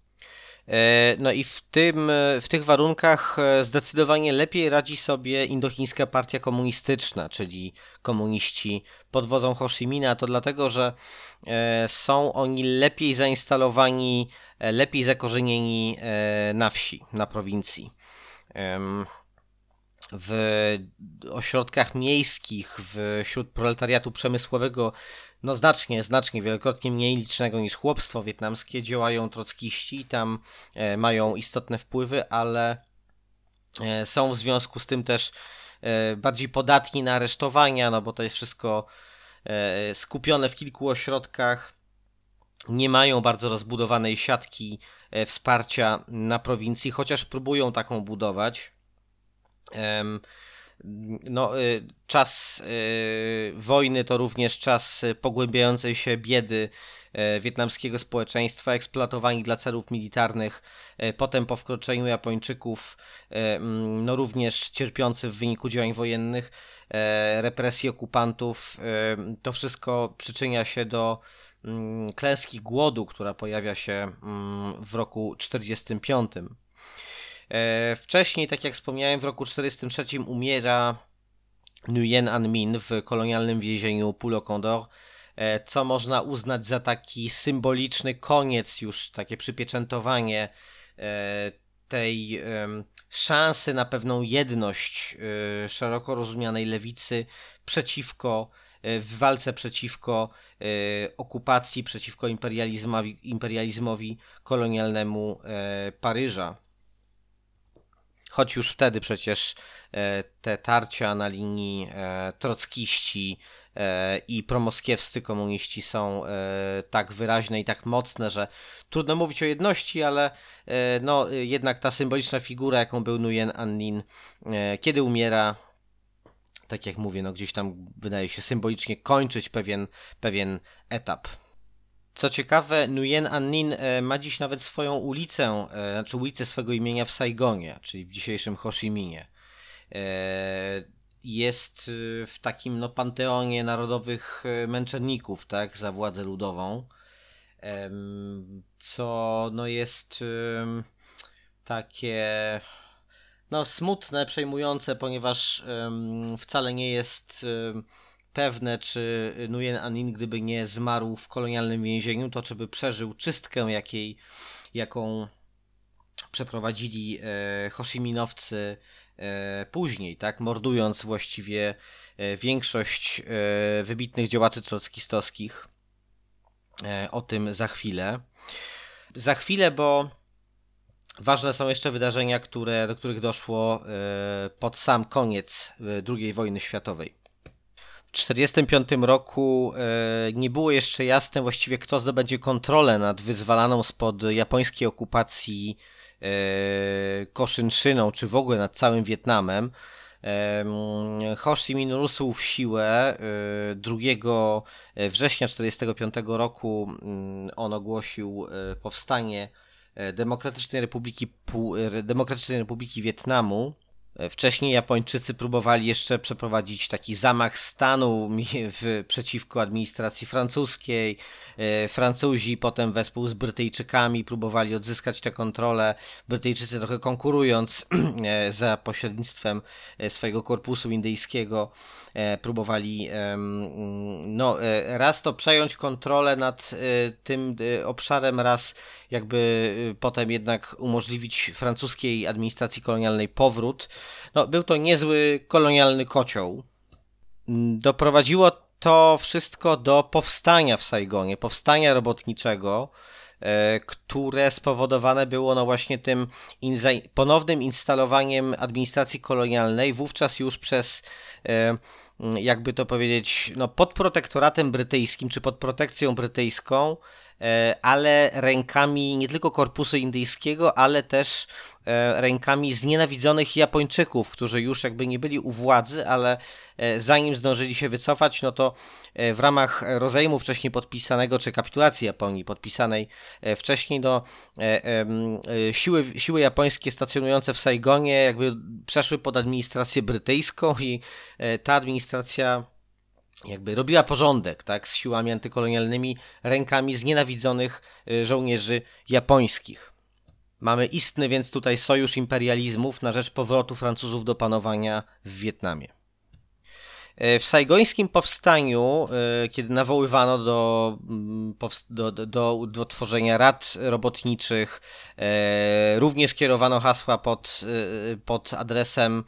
No i w, tym, w tych warunkach zdecydowanie lepiej radzi sobie indochińska partia komunistyczna, czyli komuniści pod wodzą Ho Chi Minha. To dlatego, że są oni lepiej zainstalowani E, lepiej zakorzenieni e, na wsi, na prowincji. W ośrodkach miejskich, wśród proletariatu przemysłowego, no znacznie, znacznie, wielokrotnie mniej licznego niż chłopstwo wietnamskie, działają trockiści, tam e, mają istotne wpływy, ale są w związku z tym też bardziej podatni na aresztowania, no bo to jest wszystko skupione w kilku ośrodkach nie mają bardzo rozbudowanej siatki e, wsparcia na prowincji, chociaż próbują taką budować. No, e, czas e, wojny to również czas pogłębiającej się biedy wietnamskiego społeczeństwa, eksploatowani dla celów militarnych, potem po wkroczeniu Japończyków, no również cierpiący w wyniku działań wojennych, represji okupantów. To wszystko przyczynia się do klęski głodu, która pojawia się w roku 1945. E, wcześniej, tak jak wspomniałem, w roku 1943 umiera Nguyen An Min w kolonialnym więzieniu Pulo Condor, e, co można uznać za taki symboliczny koniec, już takie przypieczętowanie e, tej szansy na pewną jedność szeroko rozumianej lewicy przeciwko w walce przeciwko okupacji, przeciwko imperializmowi, imperializmowi kolonialnemu Paryża. Choć już wtedy przecież te tarcia na linii trockiści i promoskiewscy komuniści są tak wyraźne i tak mocne, że trudno mówić o jedności, ale no, jednak ta symboliczna figura, jaką był Nguyen An kiedy umiera, tak jak mówię, no gdzieś tam wydaje się symbolicznie kończyć pewien, pewien etap. Co ciekawe, Nguyen An Nin e, ma dziś nawet swoją ulicę, e, znaczy ulicę swego imienia w Saigonie, czyli w dzisiejszym Ho Chi Minhie. E, jest w takim no, panteonie narodowych męczenników, tak, za władzę ludową, co no jest takie no, smutne, przejmujące, ponieważ wcale nie jest pewne, czy Nguyen Anin, gdyby nie zmarł w kolonialnym więzieniu, to czy by przeżył czystkę, jakiej, jaką przeprowadzili e, Hoshiminowcy e, później, tak, mordując właściwie e, większość e, wybitnych działaczy trockistowskich. E, o tym za chwilę. Za chwilę, bo Ważne są jeszcze wydarzenia, które, do których doszło e, pod sam koniec II wojny światowej. W 1945 roku e, nie było jeszcze jasne właściwie, kto zdobędzie kontrolę nad wyzwalaną spod japońskiej okupacji Koszynszyną, czy w ogóle nad całym Wietnamem. Ho Chi Minh rósł w siłę. 2 września 1945 roku mm, on ogłosił powstanie E, Demokratycznej Republiki, e, Demokratycznej Republiki Wietnamu. E, wcześniej Japończycy próbowali jeszcze przeprowadzić taki zamach stanu w, przeciwko administracji francuskiej. Francuzi potem wespół z Brytyjczykami próbowali odzyskać tę kontrolę. Brytyjczycy trochę konkurując za pośrednictwem swojego korpusu indyjskiego E, próbowali no, e, raz to przejąć kontrolę nad e, tym obszarem, raz jakby potem jednak umożliwić francuskiej administracji kolonialnej powrót. No, był to niezły kolonialny kocioł. Mm, doprowadziło to wszystko do powstania w Saigonie, powstania robotniczego, które spowodowane było no właśnie tym ponownym instalowaniem administracji kolonialnej, wówczas już przez jakby to powiedzieć, no pod protektoratem brytyjskim, czy pod protekcją brytyjską, ale rękami nie tylko korpusu indyjskiego, ale też e, rękami znienawidzonych Japończyków, którzy już jakby nie byli u władzy, ale e, zanim zdążyli się wycofać, no to w ramach rozejmu wcześniej podpisanego, czy kapitulacji Japonii podpisanej wcześniej, no, siły, siły japońskie stacjonujące w Saigonie jakby przeszły pod administrację brytyjską i ta administracja jakby robiła porządek tak, z siłami antykolonialnymi rękami znienawidzonych y, żołnierzy japońskich. Mamy istny więc tutaj sojusz imperializmów na rzecz powrotu Francuzów do panowania w Wietnamie. Y, w sajgońskim powstaniu, y, kiedy nawoływano do, mm, do, do, do tworzenia rad robotniczych, również kierowano hasła pod, pod adresem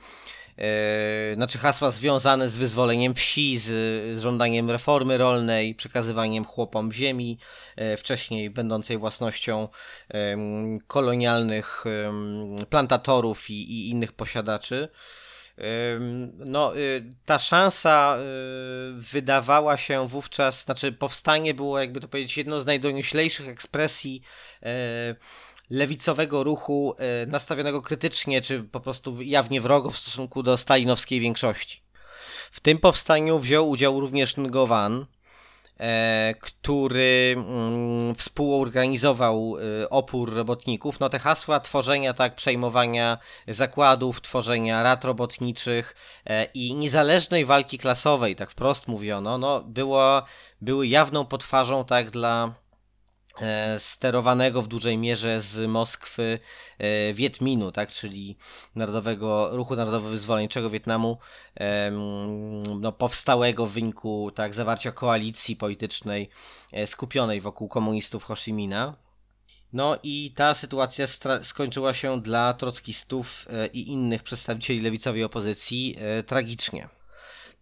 znaczy hasła związane z wyzwoleniem wsi, z, z żądaniem reformy rolnej, przekazywaniem chłopom ziemi, yy, wcześniej będącej własnością kolonialnych plantatorów i, i innych posiadaczy. No, y, ta szansa y, wydawała się wówczas, znaczy powstanie było, jakby to powiedzieć, jedną z najdonioślejszych ekspresji lewicowego ruchu e, nastawionego krytycznie, czy po prostu jawnie wrogo w stosunku do stalinowskiej większości. W tym powstaniu wziął udział również Ngowan, e, który mm, współorganizował e, opór robotników. No te hasła tworzenia, tak, przejmowania zakładów, tworzenia rad robotniczych i niezależnej walki klasowej, tak wprost mówiono, no było, były jawną potwarzą, tak, dla sterowanego w dużej mierze z Moskwy e, Wietminu, tak, czyli Narodowego Ruchu Narodowo-Wyzwoleńczego Wietnamu, no, powstałego w wyniku tak, zawarcia koalicji politycznej e, skupionej wokół komunistów Ho Chi Minha. No i ta sytuacja skończyła się dla trockistów i innych przedstawicieli lewicowej opozycji tragicznie.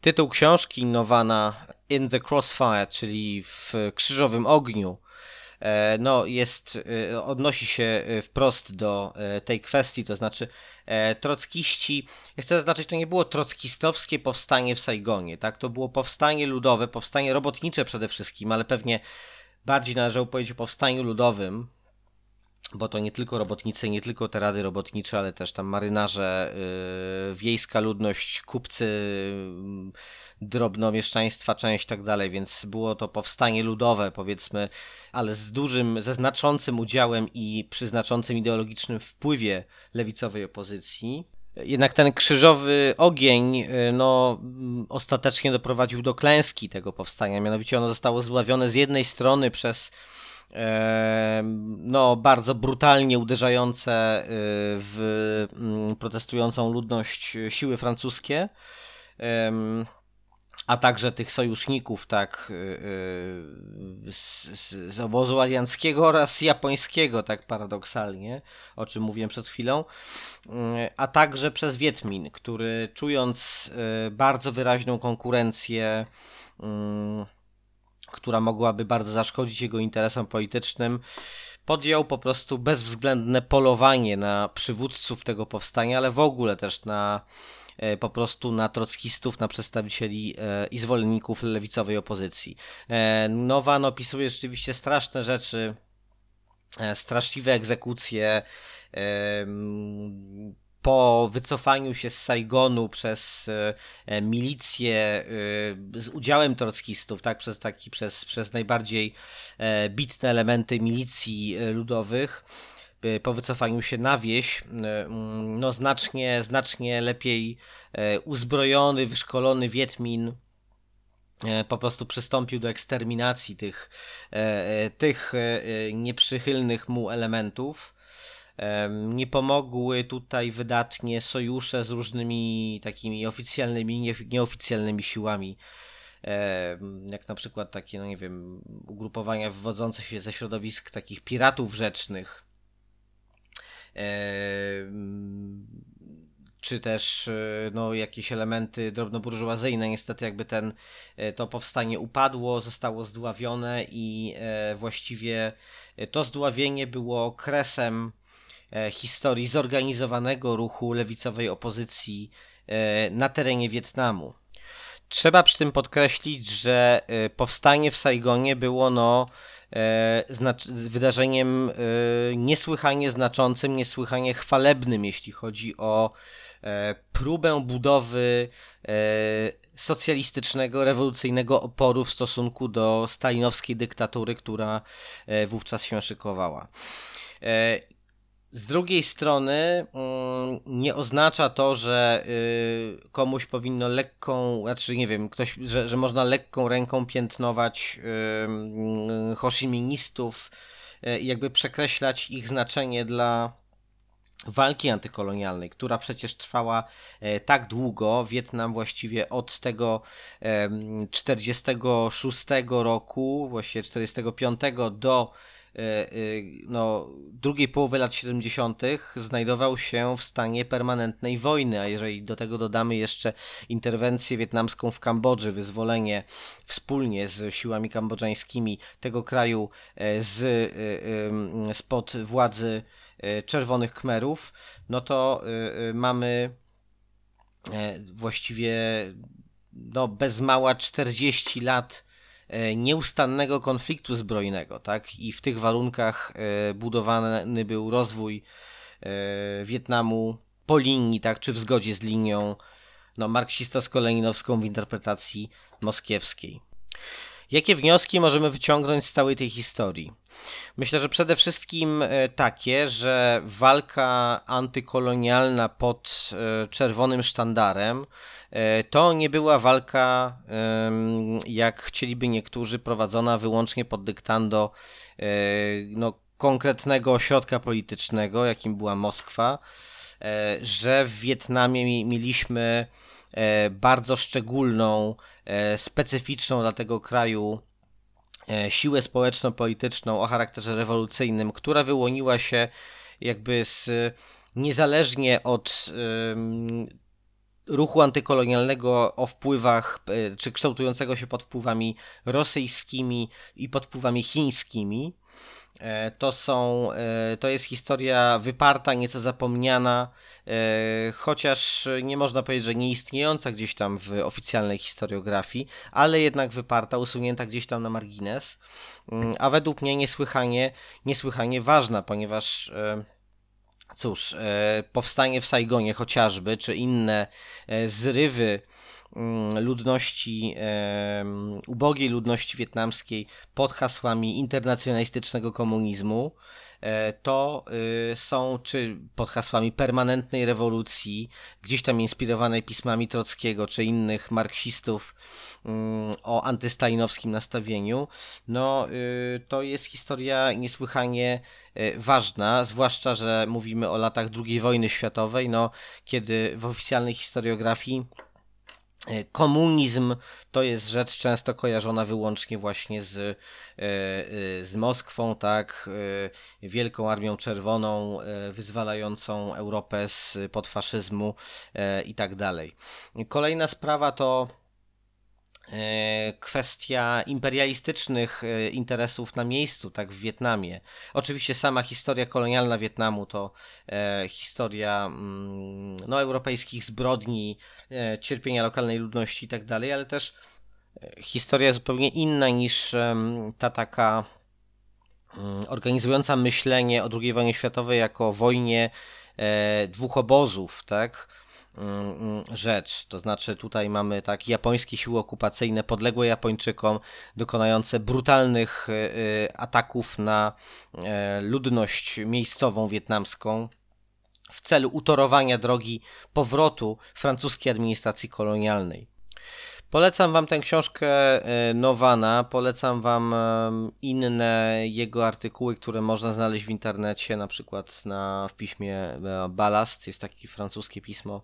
Tytuł książki Nowana In the Crossfire, czyli w krzyżowym ogniu, E, no, jest, e, odnosi się e, wprost do tej kwestii, to znaczy trockiści, ja chcę zaznaczyć, to nie było trockistowskie powstanie w Saigonie, tak, to było powstanie ludowe, powstanie robotnicze przede wszystkim, ale pewnie bardziej należało powiedzieć o powstaniu ludowym, bo to nie tylko robotnicy, nie tylko te rady robotnicze, ale też tam marynarze, yy, wiejska ludność, kupcy, yy, drobnomieszczaństwa część tak dalej, więc było to powstanie ludowe powiedzmy, ale z dużym, ze znaczącym udziałem i przy znaczącym ideologicznym wpływie lewicowej opozycji. Jednak ten krzyżowy ogień y, no, ostatecznie doprowadził do klęski tego powstania. Mianowicie ono zostało zławione z jednej strony przez no, bardzo brutalnie uderzające y, w mm, protestującą ludność siły francuskie. A także tych sojuszników, tak, y, y, z, z, obozu alianckiego oraz japońskiego, tak paradoksalnie, o czym mówiłem przed chwilą, y, a także przez Wietmin, który czując bardzo wyraźną konkurencję, która mogłaby bardzo zaszkodzić jego interesom politycznym, podjął po prostu bezwzględne polowanie na przywódców tego powstania, ale w ogóle też na E, po prostu na trockistów, na przedstawicieli e, i zwolenników lewicowej opozycji. E, Nowan opisuje rzeczywiście straszne rzeczy, straszliwe egzekucje, po wycofaniu się z Saigonu przez milicję z udziałem trockistów, tak, przez taki, przez, przez najbardziej bitne elementy milicji ludowych, po wycofaniu się na wieś, mm, no znacznie, znacznie lepiej uzbrojony, wyszkolony Wiedmin po prostu przystąpił do eksterminacji tych, tych nieprzychylnych mu elementów. Nie pomogły tutaj wydatnie sojusze z różnymi takimi oficjalnymi, nieoficjalnymi siłami jak na przykład takie, no nie wiem, ugrupowania wywodzące się ze środowisk takich piratów rzecznych, czy też e, no, jakieś elementy drobnoburżuazyjne. Niestety jakby ten, e, to powstanie upadło, zostało zdławione i e, właściwie to zdławienie było kresem historii zorganizowanego ruchu lewicowej opozycji na terenie Wietnamu. Trzeba przy tym podkreślić, że e, powstanie w Saigonie było no, e, wydarzeniem niesłychanie znaczącym, niesłychanie chwalebnym, jeśli chodzi o próbę budowy socjalistycznego, rewolucyjnego oporu w stosunku do stalinowskiej dyktatury, która wówczas się szykowała. Z drugiej strony mm, nie oznacza to, że y, komuś powinno lekką, znaczy nie wiem, ktoś, że, że można lekką ręką piętnować hoshiministów y, i jakby przekreślać ich znaczenie dla walki antykolonialnej, która przecież trwała tak długo, Wietnam właściwie od tego 46 roku, właściwie 45 do E, e, no, drugiej połowy lat 70. znajdował się w stanie permanentnej wojny, a jeżeli do tego dodamy jeszcze interwencję wietnamską w Kambodży, wyzwolenie wspólnie z siłami kambodżańskimi tego kraju e, z, spod władzy Czerwonych Khmerów, no to mamy właściwie no, bez mała 40 lat E, nieustannego konfliktu zbrojnego, tak? I w tych warunkach e, budowany był rozwój e, Wietnamu po linii, tak? Czy w zgodzie z linią no, marksistowsko-leninowską w interpretacji moskiewskiej. Jakie wnioski możemy wyciągnąć z całej tej historii? Myślę, że przede wszystkim takie, że walka antykolonialna pod czerwonym sztandarem E, to nie była walka, jak chcieliby niektórzy, prowadzona wyłącznie pod dyktando e, no, konkretnego ośrodka politycznego, jakim była Moskwa, e, że w Wietnamie mieliśmy bardzo szczególną, specyficzną dla tego kraju siłę społeczno-polityczną o charakterze rewolucyjnym, która wyłoniła się jakby z niezależnie od ruchu antykolonialnego o wpływach, e, czy kształtującego się pod wpływami rosyjskimi i pod wpływami chińskimi. E, to są, e, to jest historia wyparta, nieco zapomniana, chociaż nie można powiedzieć, że nieistniejąca gdzieś tam w oficjalnej historiografii, ale jednak wyparta, usunięta gdzieś tam na margines, mm, a według mnie niesłychanie, niesłychanie ważna, ponieważ Cóż, e, powstanie w Saigonie chociażby, czy inne e, zrywy ludności, ubogiej ludności wietnamskiej pod hasłami internacjonalistycznego komunizmu, e, to są, czy pod hasłami permanentnej rewolucji, gdzieś tam inspirowanej pismami Trockiego, czy innych marksistów mm, o antystalinowskim nastawieniu, no to jest historia niesłychanie E, ważna, zwłaszcza, że mówimy o latach II wojny światowej, no, kiedy w oficjalnej historiografii komunizm to jest rzecz często kojarzona wyłącznie właśnie z, e, z Moskwą, tak, Wielką Armią Czerwoną, wyzwalającą Europę z pod faszyzmu i tak dalej. Kolejna sprawa to E, kwestia imperialistycznych e, interesów na miejscu, tak w Wietnamie. Oczywiście sama historia kolonialna Wietnamu to e, historia mm, no, europejskich zbrodni, cierpienia lokalnej ludności i tak dalej, ale też historia zupełnie inna niż ta taka mm, organizująca myślenie o II wojnie światowej jako wojnie dwóch obozów, tak? Mm, rzecz. To znaczy tutaj mamy tak japońskie siły okupacyjne podległe Japończykom, dokonające brutalnych y, y, ataków na e, ludność miejscową wietnamską w celu utorowania drogi powrotu francuskiej administracji kolonialnej. Polecam Wam tę książkę e, Nowana, polecam Wam inne jego artykuły, które można znaleźć w internecie, na przykład na, w piśmie e, Balast, jest takie francuskie pismo,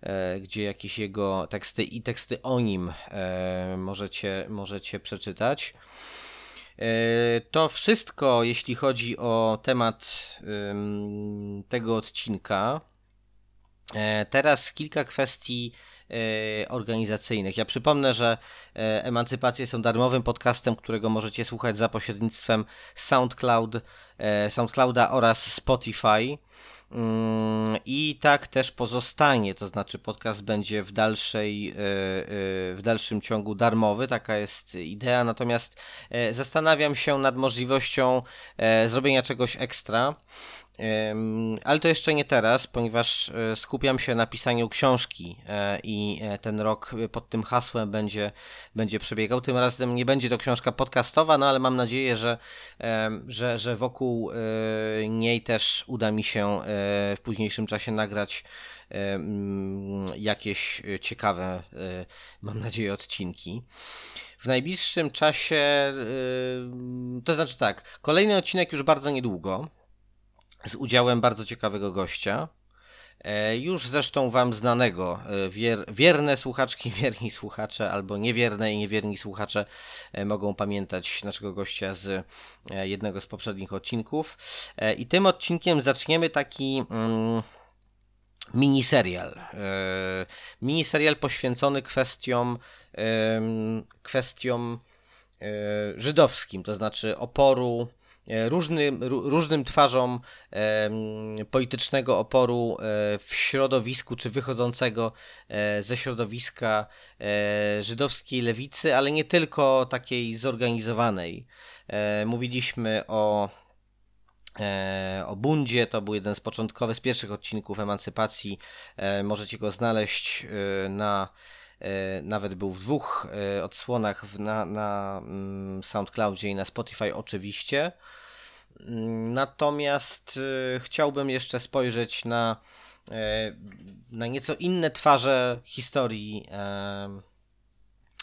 e, gdzie jakieś jego teksty i teksty o nim możecie, możecie przeczytać. To wszystko, jeśli chodzi o temat tego odcinka. Teraz kilka kwestii organizacyjnych. Ja przypomnę, że e, Emancypacje są darmowym podcastem, którego możecie słuchać za pośrednictwem SoundCloud, e, SoundClouda oraz Spotify. Mm, I tak też pozostanie, to znaczy podcast będzie w, dalszej, e, e, w dalszym ciągu darmowy, taka jest idea. Natomiast e, zastanawiam się nad możliwością e, zrobienia czegoś ekstra. Ale to jeszcze nie teraz, ponieważ e, skupiam się na pisaniu książki e, i e, ten rok pod tym hasłem będzie, będzie przebiegał. Tym razem nie będzie to książka podcastowa, no ale mam nadzieję, że, że, że wokół niej też uda mi się w późniejszym czasie nagrać jakieś ciekawe, mam nadzieję, odcinki. W najbliższym czasie, to znaczy tak, kolejny odcinek już bardzo niedługo z udziałem bardzo ciekawego gościa. E, Już zresztą Wam znanego, e, wier, wierne słuchaczki, wierni słuchacze, albo niewierne i niewierni słuchacze e, mogą pamiętać naszego gościa z jednego z poprzednich odcinków. I tym odcinkiem zaczniemy taki mm, miniserial. Miniserial poświęcony kwestiom, kwestiom żydowskim, to znaczy oporu różnym, ró- różnym twarzom em, politycznego oporu e, w środowisku, czy wychodzącego e, ze środowiska e, żydowskiej lewicy, ale nie tylko takiej zorganizowanej. E, Mówiliśmy o e, o bundzie, to był jeden z początkowych, z pierwszych odcinków Emancypacji. E, Możecie go znaleźć e, na e, nawet był w dwóch e, odsłonach na, na mm, SoundCloudzie i na Spotify oczywiście. Mm, Natomiast e, chciałbym jeszcze spojrzeć na, e, na nieco inne twarze historii, e,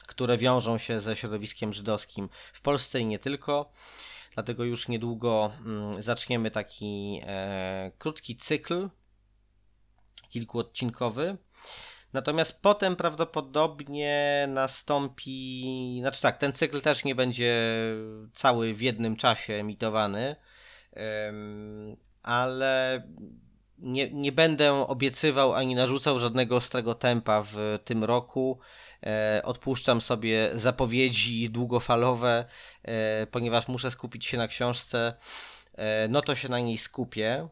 które wiążą się ze środowiskiem żydowskim w Polsce i nie tylko. Dlatego już niedługo mm, zaczniemy taki e, krótki cykl, kilkuodcinkowy. Natomiast potem prawdopodobnie nastąpi. Znaczy tak, ten cykl też nie będzie cały w jednym czasie emitowany, em, ale nie, nie będę obiecywał ani narzucał żadnego ostrego tempa w tym roku. E, Odpuszczam sobie zapowiedzi długofalowe, e, ponieważ muszę skupić się na książce. E, No to się na niej skupię.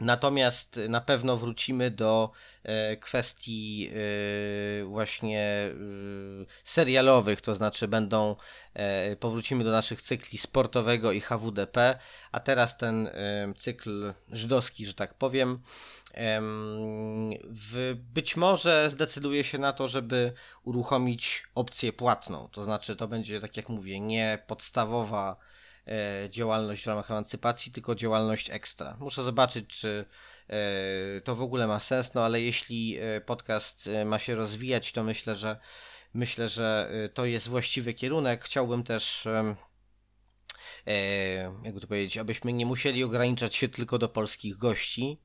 Natomiast na pewno wrócimy do e, kwestii e, właśnie e, serialowych, to znaczy będą, powrócimy do naszych cykli sportowego i HWDP, a teraz ten cykl żydowski, że tak powiem. Być może zdecyduje się na to, żeby uruchomić opcję płatną, to znaczy to będzie, tak jak mówię, nie podstawowa działalność w ramach emancypacji, tylko działalność ekstra. Muszę zobaczyć, czy e, to w ogóle ma sens, no ale jeśli e, podcast e, ma się rozwijać, to myślę, że myślę, że e, to jest właściwy kierunek. Chciałbym też e, jakby to powiedzieć, abyśmy nie musieli ograniczać się tylko do polskich gości,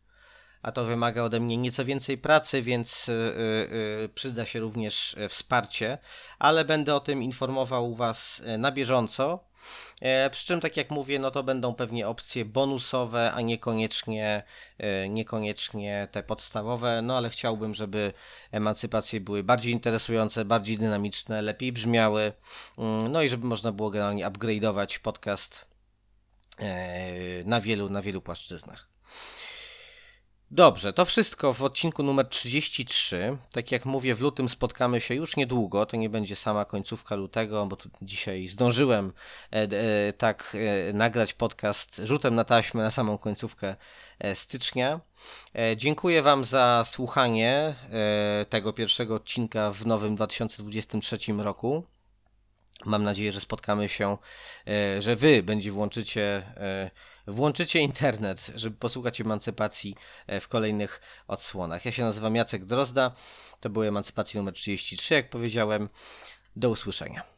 a to wymaga ode mnie nieco więcej pracy, więc y, y, y, przyda się również wsparcie, ale będę o tym informował Was na bieżąco. E, Przy czym, tak jak mówię, no to będą pewnie opcje bonusowe, a niekoniecznie, niekoniecznie te podstawowe. No ale chciałbym, żeby emancypacje były bardziej interesujące, bardziej dynamiczne, lepiej brzmiały. Mm, No i żeby można było generalnie upgrade'ować podcast e, na wielu, na wielu płaszczyznach. Dobrze, to wszystko w odcinku numer 33. Tak jak mówię, w lutym spotkamy się już niedługo. To nie będzie sama końcówka lutego, bo dzisiaj zdążyłem e, e, tak e, nagrać podcast rzutem na taśmę na samą końcówkę e, stycznia. E, dziękuję Wam za słuchanie e, tego pierwszego odcinka w nowym 2023 roku. Mam nadzieję, że spotkamy się, że Wy będzie włączycie, włączycie internet, żeby posłuchać emancypacji e, w kolejnych odsłonach. Ja się nazywam Jacek Drozda. To były emancypacje numer 33, jak powiedziałem. Do usłyszenia.